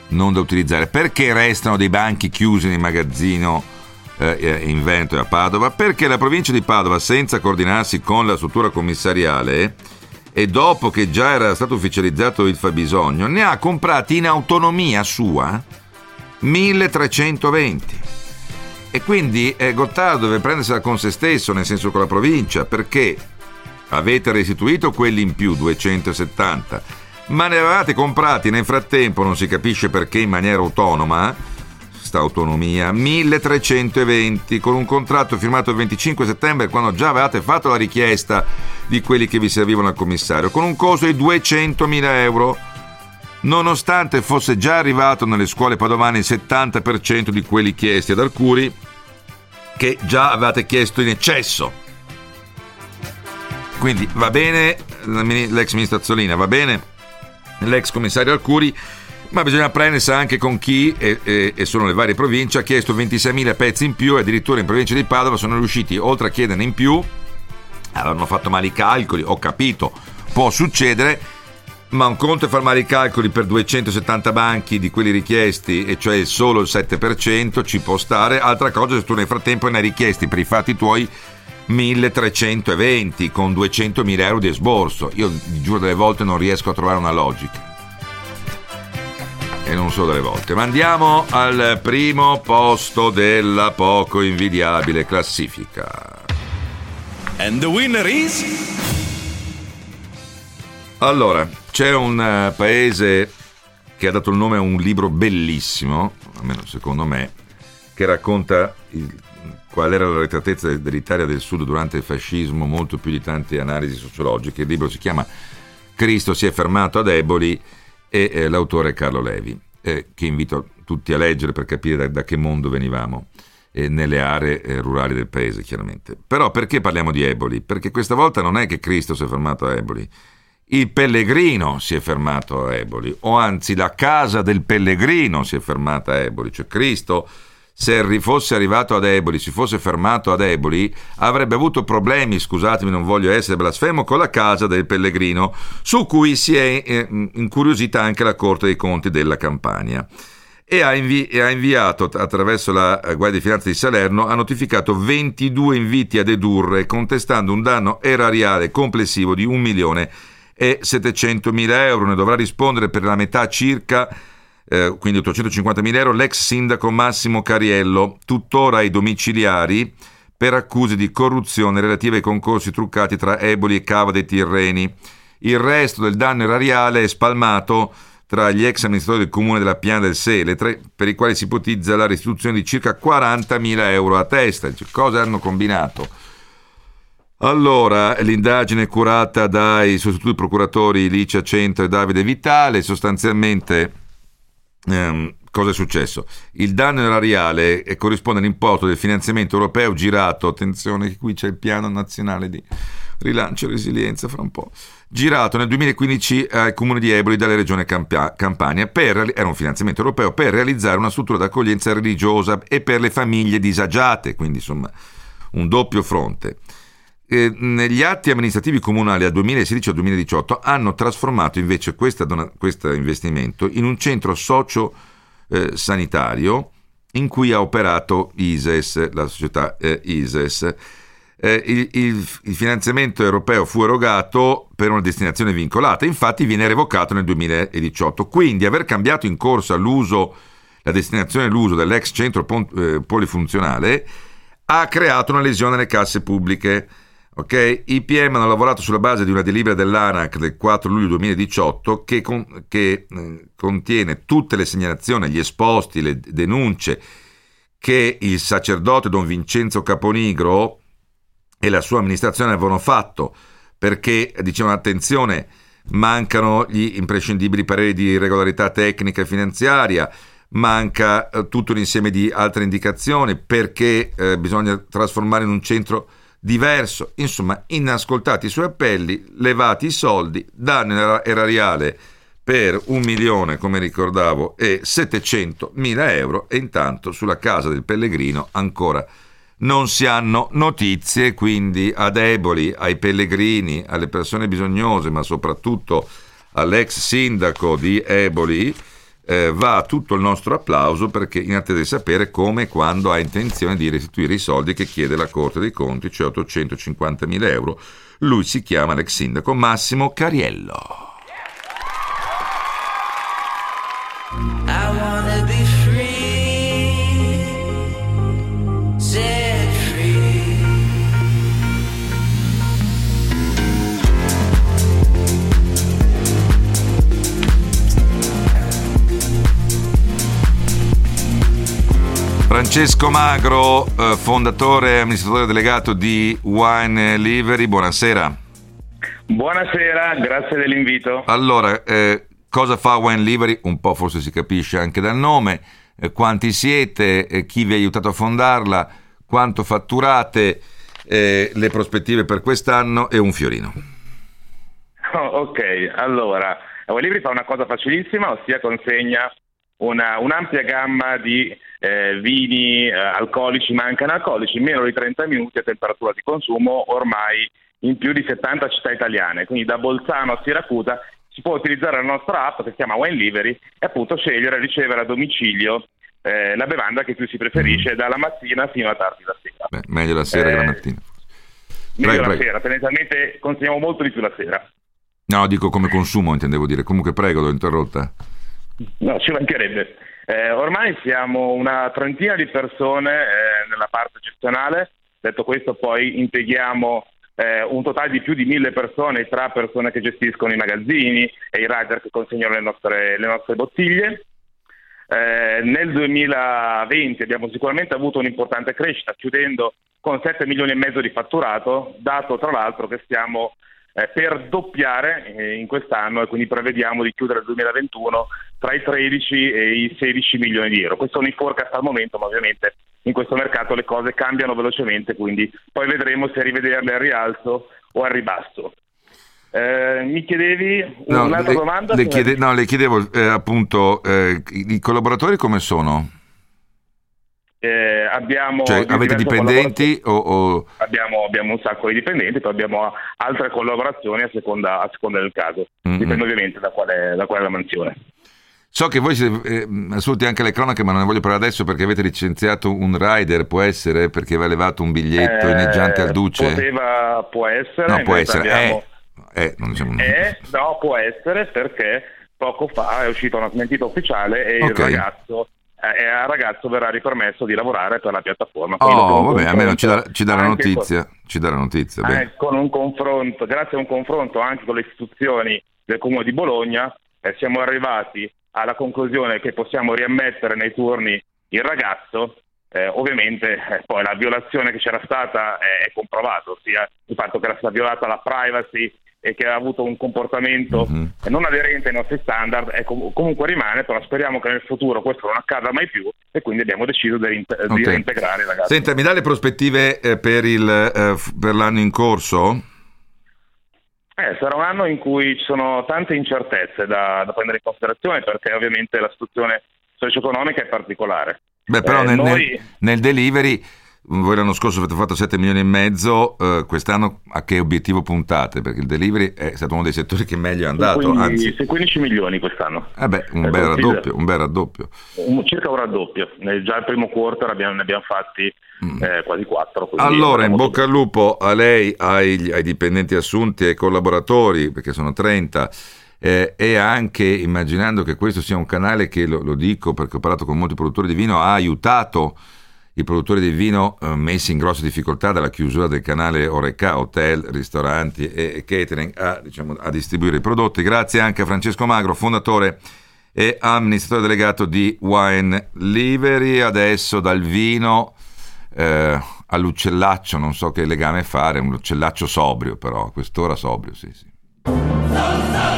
non da utilizzare, perché restano dei banchi chiusi nel magazzino? eh, in Veneto e a Padova, perché la provincia di Padova, senza coordinarsi con la struttura commissariale, e dopo che già era stato ufficializzato il fabbisogno, ne ha comprati in autonomia sua 1320. E quindi eh, Gottardo deve prendersela con se stesso, nel senso con la provincia, perché avete restituito quelli in più, 270, ma ne avevate comprati nel frattempo, non si capisce perché in maniera autonoma, questa autonomia, 1320 con un contratto firmato il 25 settembre quando già avevate fatto la richiesta di quelli che vi servivano al commissario, con un costo di 200.000 euro, nonostante fosse già arrivato nelle scuole padovane il 70% di quelli chiesti ad Arcuri, che già avevate chiesto in eccesso. Quindi va bene l'ex ministro Azzolina, va bene l'ex commissario Arcuri, ma bisogna prendersi anche con chi, e, e, e, sono le varie province, ha chiesto 26.000 pezzi in più e addirittura in provincia di Padova sono riusciti, oltre a chiederne in più, avevano fatto male i calcoli, ho capito, può succedere, ma un conto è far male i calcoli per 270 banchi di quelli richiesti, e cioè solo il 7%, ci può stare, altra cosa se tu nel frattempo ne hai richiesti per i fatti tuoi 1320 con 200.000 euro di esborso. Io giuro delle volte non riesco a trovare una logica e non solo delle volte. Ma andiamo al primo posto della poco invidiabile classifica. And the winner is... Allora, c'è un uh, paese che ha dato il nome a un libro bellissimo, almeno secondo me, che racconta il, qual era la retratezza dell'Italia del Sud durante il fascismo, molto più di tante analisi sociologiche. Il libro si chiama Cristo si è fermato ad Eboli e eh, l'autore è Carlo Levi, eh, che invito tutti a leggere per capire da, da che mondo venivamo eh, nelle aree eh, rurali del paese, chiaramente. Però perché parliamo di Eboli? Perché questa volta non è che Cristo si è fermato a Eboli, il pellegrino si è fermato a Eboli, o anzi la casa del pellegrino si è fermata a Eboli, cioè Cristo se fosse arrivato ad Eboli, si fosse fermato ad Eboli, avrebbe avuto problemi, scusatemi, non voglio essere blasfemo, con la casa del pellegrino, su cui si è eh, incuriosita anche la Corte dei Conti della Campania. E ha, invi- e ha inviato attraverso la eh, Guardia di Finanza di Salerno, ha notificato 22 inviti a dedurre, contestando un danno erariale complessivo di 1 milione e 700 mila euro. Ne dovrà rispondere per la metà circa eh, quindi 850.000 euro, l'ex sindaco Massimo Cariello, tuttora ai domiciliari per accuse di corruzione relative ai concorsi truccati tra Eboli e Cava dei Tirreni. Il resto del danno erariale è spalmato tra gli ex amministratori del comune della Piana del Sele, per i quali si ipotizza la restituzione di circa 40.000 euro a testa. Cosa hanno combinato? Allora, l'indagine curata dai sostituti procuratori Licia Centro e Davide Vitale, sostanzialmente ehm, cosa è successo? Il danno erariale corrisponde all'importo del finanziamento europeo girato, attenzione che qui c'è il piano nazionale di rilancio e resilienza fra un po', girato nel 2015 al comune di Eboli dalle regione Campania, per, era un finanziamento europeo per realizzare una struttura d'accoglienza religiosa e per le famiglie disagiate, quindi insomma un doppio fronte. Eh, negli atti amministrativi comunali dal 2016 al 2018 hanno trasformato invece questo investimento in un centro socio-sanitario eh, in cui ha operato ISES, la società eh, ISES. Eh, il, il, il, finanziamento europeo fu erogato per una destinazione vincolata, infatti viene revocato nel 2018. Quindi aver cambiato in corsa l'uso, la destinazione l'uso dell'ex centro eh, polifunzionale ha creato una lesione nelle casse pubbliche. Okay? I PM hanno lavorato sulla base di una delibera dell'ANAC del 4 luglio 2018 che, con, che eh, contiene tutte le segnalazioni, gli esposti, le denunce che il sacerdote Don Vincenzo Caponigro e la sua amministrazione avevano fatto perché dicevano attenzione mancano gli imprescindibili pareri di regolarità tecnica e finanziaria manca eh, tutto un insieme di altre indicazioni perché eh, bisogna trasformare in un centro diverso. Insomma, inascoltati i suoi appelli, levati i soldi, danno erariale per un milione, come ricordavo, e 700 mila euro e intanto sulla casa del pellegrino ancora non si hanno notizie, quindi a deboli, ai pellegrini, alle persone bisognose, ma soprattutto all'ex sindaco di Eboli, eh, va tutto il nostro applauso perché in attesa di sapere come e quando ha intenzione di restituire i soldi che chiede la Corte dei Conti, cioè 850 mila euro. Lui si chiama l'ex sindaco Massimo Cariello. Francesco Magro, eh, fondatore e amministratore delegato di Wine Livery, buonasera. Buonasera, grazie dell'invito. Allora, eh, cosa fa Wine Livery? Un po' forse si capisce anche dal nome, eh, quanti siete, eh, chi vi ha aiutato a fondarla, quanto fatturate, eh, le prospettive per quest'anno e un fiorino. Oh, <laughs> ok, allora, Wine Livery fa una cosa facilissima, ossia consegna una, un'ampia gamma di eh, vini eh, alcolici ma anche analcolici in meno di 30 minuti a temperatura di consumo ormai in più di 70 città italiane. Quindi da Bolzano a Siracusa si può utilizzare la nostra app che si chiama Wine Livery e appunto scegliere e ricevere a domicilio eh, la bevanda che più si preferisce mm. dalla mattina fino a tardi la sera. Beh, meglio la sera che la eh, mattina. Meglio prego, la prego. sera, tendenzialmente consegniamo molto di più la sera. No, dico come consumo intendevo dire. Comunque prego, l'ho interrotta. No, ci mancherebbe. Eh, ormai siamo una trentina di persone eh, nella parte gestionale, detto questo poi impieghiamo eh, un totale di più di mille persone tra persone che gestiscono i magazzini e i rider che consegnano le nostre, le nostre bottiglie. Eh, nel 2020 abbiamo sicuramente avuto un'importante crescita, chiudendo con 7 milioni e mezzo di fatturato, dato tra l'altro che stiamo eh, per doppiare eh, in quest'anno e quindi prevediamo di chiudere il 2021 tra i 13 e i 16 milioni di euro. Questo è un forecast al momento, ma ovviamente in questo mercato le cose cambiano velocemente, quindi poi vedremo se rivederle al rialzo o al ribasso. Eh, mi chiedevi no, un'altra le, domanda? Le, chiede, no, le chiedevo eh, appunto eh, i collaboratori come sono? Eh, abbiamo cioè, avete dipendenti o, o... Abbiamo, abbiamo, un sacco di dipendenti, poi abbiamo altre collaborazioni a seconda, a seconda del caso, mm-hmm. dipende ovviamente da quale, da qual è la mansione. So che voi siete eh, assolti anche le cronache, ma non ne voglio parlare adesso perché avete licenziato un rider, può essere? Perché aveva levato un biglietto eh, inneggiante al Duce? Poteva, può essere. No, può essere. Abbiamo... Eh, eh, non diciamo... eh, no, può essere perché poco fa è uscita una smentita ufficiale e okay. il ragazzo al ragazzo verrà ripermesso di lavorare per la piattaforma. oh, vabbè, almeno ci dà, ci dà la notizia. Con, ci la notizia eh, con un confronto, grazie a un confronto anche con le istituzioni del Comune di Bologna, eh, siamo arrivati alla conclusione che possiamo riammettere nei turni il ragazzo, eh, ovviamente eh, poi la violazione che c'era stata è, è comprovata, ossia il fatto che era stata violata la privacy e che ha avuto un comportamento mm-hmm. non aderente ai nostri standard e com- comunque rimane, però speriamo che nel futuro questo non accada mai più e quindi abbiamo deciso di, reintegrare okay. di reintegrare i ragazzi. Senta, mi dà le prospettive eh, per, il, eh, per l'anno in corso? Eh, sarà un anno in cui ci sono tante incertezze da, da prendere in considerazione perché ovviamente la situazione socio-economica è particolare. Beh, però eh, nel, noi... nel, nel delivery voi l'anno scorso avete fatto 7 milioni e mezzo, eh, quest'anno a che obiettivo puntate? Perché il delivery è stato uno dei settori che meglio è andato. 15, anzi... 15 milioni quest'anno. Eh beh, un, bel raddoppio, un bel raddoppio. Un, circa un raddoppio. Già il primo quarter abbiamo, ne abbiamo fatti mm. eh, quasi 4. Allora, in bocca al lupo a lei, ai, ai dipendenti assunti, ai collaboratori, perché sono 30. Eh, e anche immaginando che questo sia un canale che, lo, lo dico perché ho parlato con molti produttori di vino, ha aiutato i produttori di vino eh, messi in grossa difficoltà dalla chiusura del canale Oreca, hotel, ristoranti e catering a, diciamo, a distribuire i prodotti. Grazie anche a Francesco Magro, fondatore e amministratore delegato di Wine Livery. Adesso dal vino eh, all'uccellaccio, non so che legame fare, un uccellaccio sobrio però, a quest'ora sobrio, sì sì.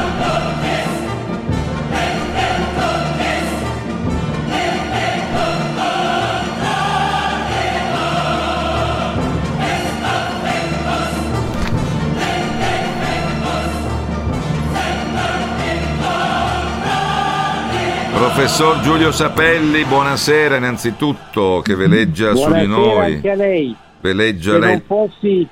Professor Giulio Sapelli, buonasera innanzitutto, che veleggia buonasera su di noi. anche a lei. Veleggia Se lei. non fossi,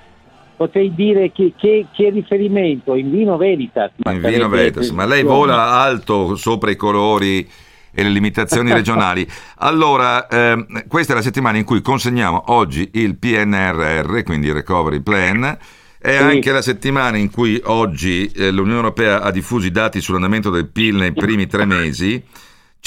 potrei dire che, che, che riferimento, in vino Veritas. In vino Veritas, ma lei vola alto sopra i colori e le limitazioni <laughs> regionali. Allora, eh, questa è la settimana in cui consegniamo oggi il PNRR, quindi il Recovery Plan. È sì. anche la settimana in cui oggi eh, l'Unione Europea ha diffuso i dati sull'andamento del PIL nei primi tre mesi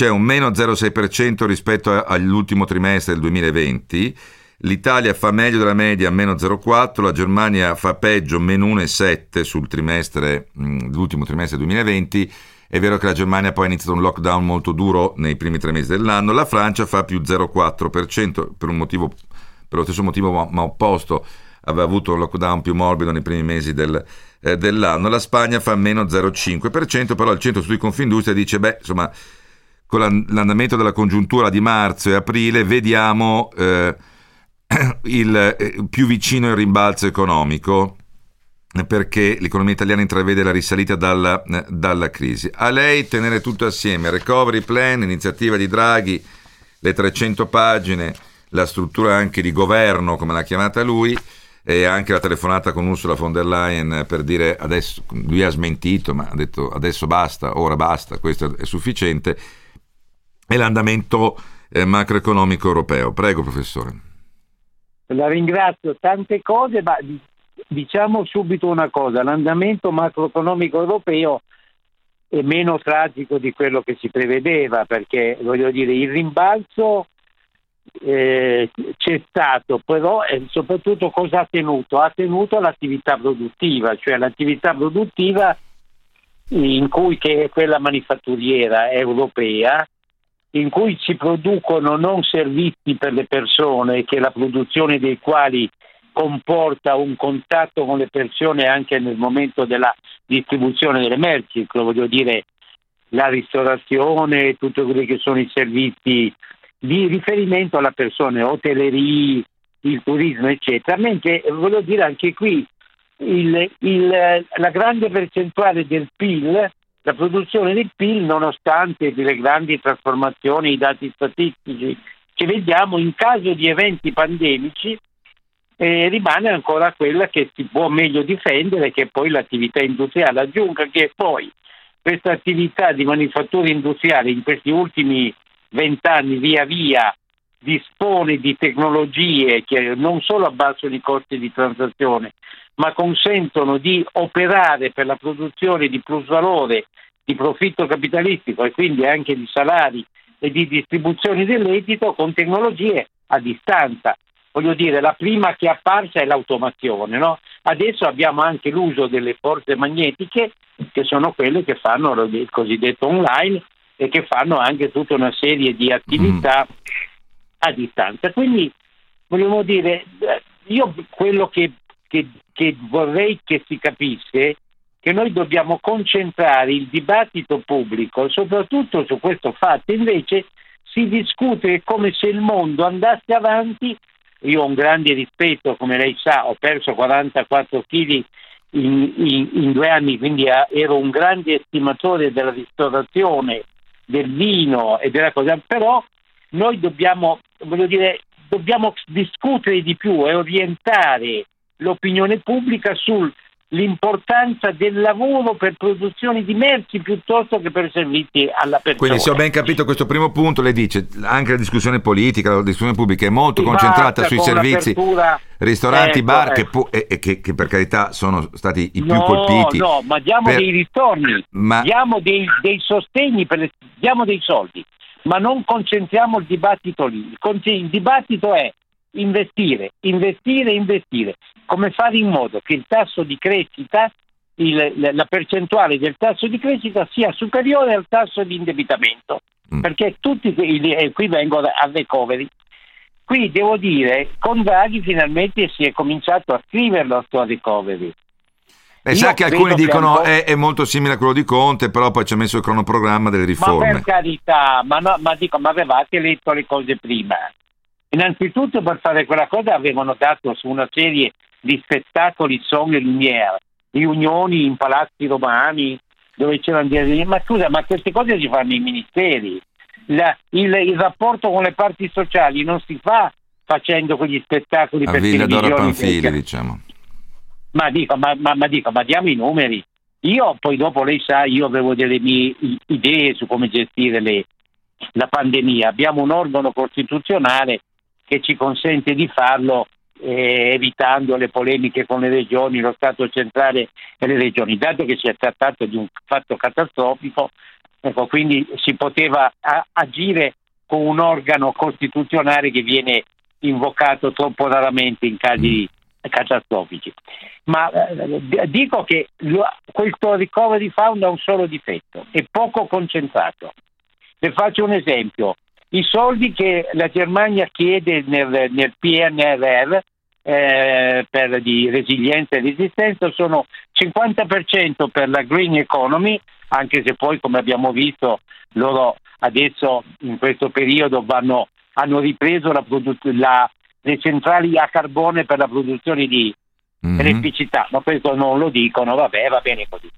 c'è un meno 0,6% rispetto all'ultimo trimestre del 2020. L'Italia fa meglio della media, meno 0,4%, la Germania fa peggio, meno 1,7% sul trimestre, l'ultimo trimestre 2020. È vero che la Germania poi ha iniziato un lockdown molto duro nei primi tre mesi dell'anno, la Francia fa più 0,4% per, motivo, per lo stesso motivo ma opposto, aveva avuto un lockdown più morbido nei primi mesi del, eh, dell'anno, la Spagna fa meno 0,5%, però il Centro Studi Confindustria dice, beh, insomma, con l'andamento della congiuntura di marzo e aprile vediamo eh, <clears throat> il eh, più vicino il rimbalzo economico perché l'economia italiana intravede la risalita dalla, eh, dalla, crisi. A lei tenere tutto assieme, recovery plan, iniziativa di Draghi, le 300 pagine, la struttura anche di governo, come l'ha chiamata lui, e anche la telefonata con Ursula von der Leyen per dire adesso, lui ha smentito, ma ha detto adesso basta, ora basta, questo è sufficiente e l'andamento eh, macroeconomico europeo. Prego, professore. La ringrazio. Tante cose, ma diciamo subito una cosa, l'andamento macroeconomico europeo è meno tragico di quello che si prevedeva, perché voglio dire, il rimbalzo eh, c'è stato, però e soprattutto cosa ha tenuto? Ha tenuto l'attività produttiva, cioè l'attività produttiva in cui che è quella manifatturiera europea, in cui si producono non servizi per le persone, che la produzione dei quali comporta un contatto con le persone anche nel momento della distribuzione delle merci, voglio dire la ristorazione, tutti quelli che sono i servizi di riferimento alla persona, hotellerie, il turismo, eccetera, mentre voglio dire anche qui il, il, la grande percentuale del PIL, la produzione del PIL, nonostante le grandi trasformazioni, i dati statistici che vediamo, in caso di eventi pandemici, eh, rimane ancora quella che si può meglio difendere, che poi l'attività industriale. Aggiunga che poi questa attività di manifattura industriale in questi ultimi vent'anni via via dispone di tecnologie che non solo abbassano i costi di transazione, ma consentono di operare per la produzione di plusvalore, di profitto capitalistico e quindi anche di salari e di distribuzione del reddito con tecnologie a distanza. Voglio dire, la prima che è apparsa è l'automazione, no? Adesso abbiamo anche l'uso delle forze magnetiche, che sono quelle che fanno il cosiddetto online e che fanno anche tutta una serie di attività mm. A distanza. Quindi vogliamo dire, eh, io quello che, che, che vorrei che si capisse che noi dobbiamo concentrare il dibattito pubblico soprattutto su questo fatto, invece si discute come se il mondo andasse avanti. Io ho un grande rispetto, come lei sa, ho perso 44 kg in, in, in, due anni, quindi ero un grande estimatore della ristorazione del vino e della cosa, però noi dobbiamo, voglio dire, dobbiamo discutere di più e orientare l'opinione pubblica sull'importanza del lavoro per produzione di merci piuttosto che per servizi alla persona. Quindi se ho ben capito questo primo punto, lei dice anche la discussione politica, la discussione pubblica è molto Si concentrata sui con servizi, ristoranti, Ecco, bar, che, ecco. pu- e- e che- che per carità sono stati i più no, colpiti. No, ma diamo per- dei ritorni, Ma- diamo dei, dei sostegni, le- diamo dei soldi, ma non concentriamo il dibattito lì. Il, dibattito è investire, investire, investire. Come fare in modo che il tasso di crescita, il- la- la percentuale del tasso di crescita sia superiore al tasso di indebitamento. Mm. Perché tutti, e qui vengo al recovery, Qui devo dire, con Draghi finalmente si è cominciato a scriverlo sto recovery. E Io sa che alcuni che dicono ancora- è, è molto simile a quello di Conte, però poi ci ha messo il cronoprogramma delle Ma riforme. per carità, ma, no, ma dico, ma avevate letto le cose prima? Innanzitutto per fare quella cosa avevano dato su una serie di spettacoli son e lumière, riunioni in palazzi romani dove c'erano dei... Ma scusa, ma queste cose si fanno nei ministeri. La- il, il rapporto con le parti sociali non si fa facendo quegli spettacoli A per Villa Dora. Panfili, diciamo. Ma dico, ma, ma- ma dico, ma diamo i numeri. Io poi dopo lei sa, io avevo delle mie idee su come gestire le- la pandemia. Abbiamo un organo costituzionale che ci consente di farlo eh, evitando le polemiche con le regioni, lo Stato centrale e le regioni. Dato che si è trattato di un fatto catastrofico, ecco, quindi si poteva a- agire con un organo costituzionale che viene invocato troppo raramente in casi catastrofici. Ma eh, dico che lo- questo recovery fund ha un solo difetto, è poco concentrato. Le faccio un esempio. I soldi che la Germania chiede nel, nel PNRR eh, per, di resilienza e resistenza sono 50% per la green economy, anche se poi come abbiamo visto loro adesso in questo periodo vanno, hanno ripreso la produ- la- le centrali a carbone per la produzione di Mhm. elettricità, ma questo non lo dicono, vabbè, va bene così.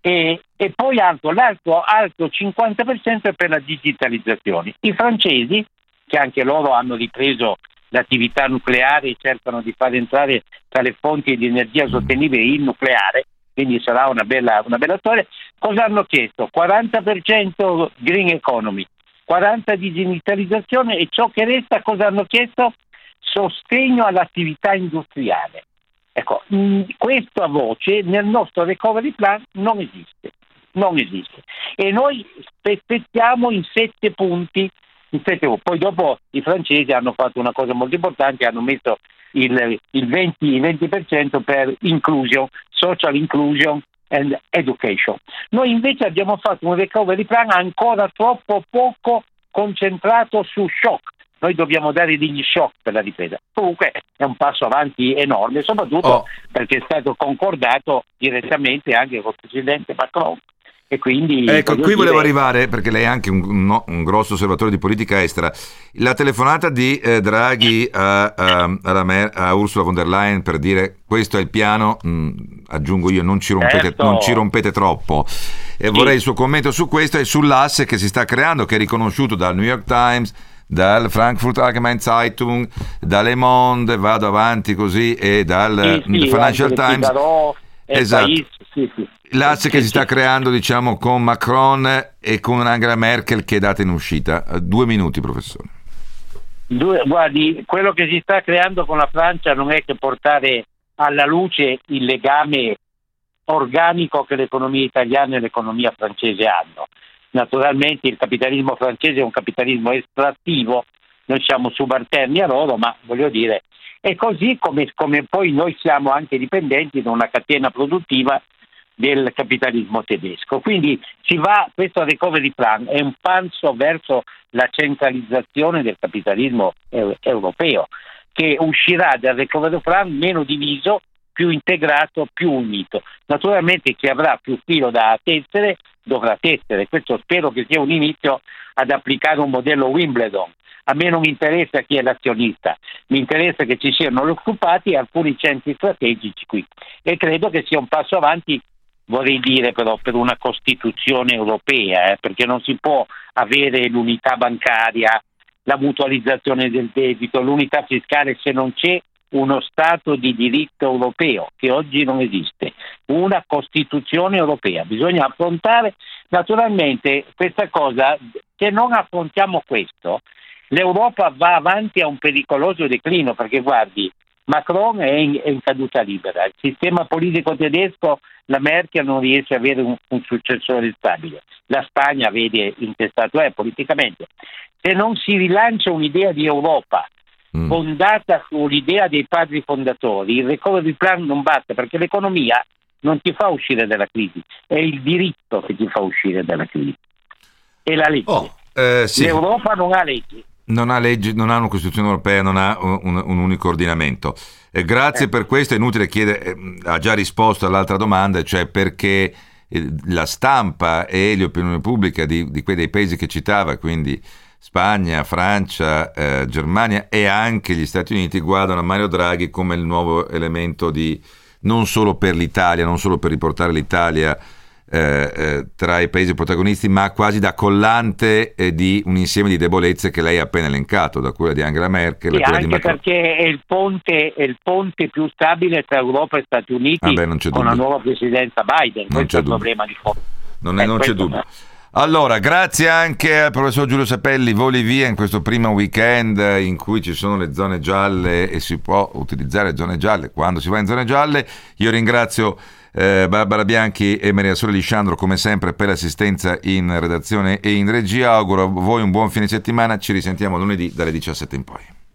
E, e poi altro, l'altro altro 50% è per la digitalizzazione. I francesi, che anche loro hanno ripreso l'attività nucleare e cercano di far entrare tra le fonti di energia sostenibile il nucleare, quindi sarà una bella, una bella storia, cosa hanno chiesto? 40% green economy, 40% digitalizzazione e ciò che resta cosa hanno chiesto? Sostegno all'attività industriale. Ecco, mh, questa voce nel nostro recovery plan non esiste, non esiste. E noi spezzettiamo in sette punti in sette. Poi dopo i francesi hanno fatto una cosa molto importante, hanno messo il, il 20, 20% per inclusion, social inclusion and education. Noi invece abbiamo fatto un recovery plan ancora troppo poco concentrato su shock. Noi dobbiamo dare degli shock per la ripresa. Comunque è un passo avanti enorme, soprattutto oh. perché è stato concordato direttamente anche con il Presidente Macron e quindi, ecco, qui dire... volevo arrivare perché lei è anche un, no, un, grosso osservatore di politica estera. La telefonata di eh, Draghi a, a, Mer- a, Ursula von der Leyen per dire questo è il piano, mh, mm, aggiungo io, non ci rompete, certo. non ci rompete troppo. E sì. vorrei il suo commento su questo e sull'asse che si sta creando, che è riconosciuto dal New York Times, dal Frankfurt Allgemeine Zeitung, da Le Monde, vado avanti così, e dal sì, sì, Financial Times. Esatto. Paese, sì, sì. L'asse che si sta creando diciamo con Macron e con Angela Merkel che date in uscita? Due minuti professore. Due, guardi quello che si sta creando con la Francia non è che portare alla luce il legame organico che l'economia italiana e l'economia francese hanno naturalmente il capitalismo francese è un capitalismo estrattivo noi siamo subalterni a loro ma voglio dire è così come, come poi noi siamo anche dipendenti da una catena produttiva del capitalismo tedesco. Quindi si va, questo recovery plan è un passo verso la centralizzazione del capitalismo europeo, che uscirà dal recovery plan meno diviso, più integrato, più unito. Naturalmente chi avrà più filo da tessere dovrà tessere, questo spero che sia un inizio ad applicare un modello Wimbledon. A me non interessa chi è l'azionista, mi interessa che ci siano occupati alcuni centri strategici qui e credo che sia un passo avanti vorrei dire però per una Costituzione europea, eh, perché non si può avere l'unità bancaria, la mutualizzazione del debito, l'unità fiscale se non c'è uno Stato di diritto europeo che oggi non esiste, una Costituzione europea. Bisogna affrontare naturalmente questa cosa, se non affrontiamo questo, l'Europa va avanti a un pericoloso declino perché guardi, Macron è in, è in caduta libera, il sistema politico tedesco la Merkel non riesce ad avere un, un successore stabile, la Spagna vede intestato è politicamente. Se non si rilancia un'idea di Europa mm. fondata sull'idea dei padri fondatori, il recovery plan non batte perché l'economia non ti fa uscire dalla crisi, è il diritto che ti fa uscire dalla crisi. E la legge. Oh, eh, sì. L'Europa non ha leggi non ha, leggi, non ha una Costituzione europea, non ha un, un unico ordinamento. Eh, grazie eh. per questo, è inutile chiedere, eh, ha già risposto all'altra domanda, cioè perché eh, la stampa e l'opinione pubblica di, di quei dei paesi che citava, quindi Spagna, Francia, eh, Germania e anche gli Stati Uniti guardano a Mario Draghi come il nuovo elemento di non solo per l'Italia, non solo per riportare l'Italia eh, eh, tra i paesi protagonisti, ma quasi da collante eh, di un insieme di debolezze che lei ha appena elencato, da quella di Angela Merkel. Sì, anche di Macron. perché è il, ponte, è il ponte più stabile tra Europa e Stati Uniti ah beh, con la nuova presidenza Biden. Non Questo è il problema di fondo. Non, è, non c'è dubbio. Allora, grazie anche al professor Giulio Sapelli, voli via in questo primo weekend in cui ci sono le zone gialle e si può utilizzare zone gialle quando si va in zone gialle. Io ringrazio eh, Barbara Bianchi e Maria Sole Lisciandro come sempre per l'assistenza in redazione e in regia. Auguro a voi un buon fine settimana, ci risentiamo lunedì dalle 17 in poi.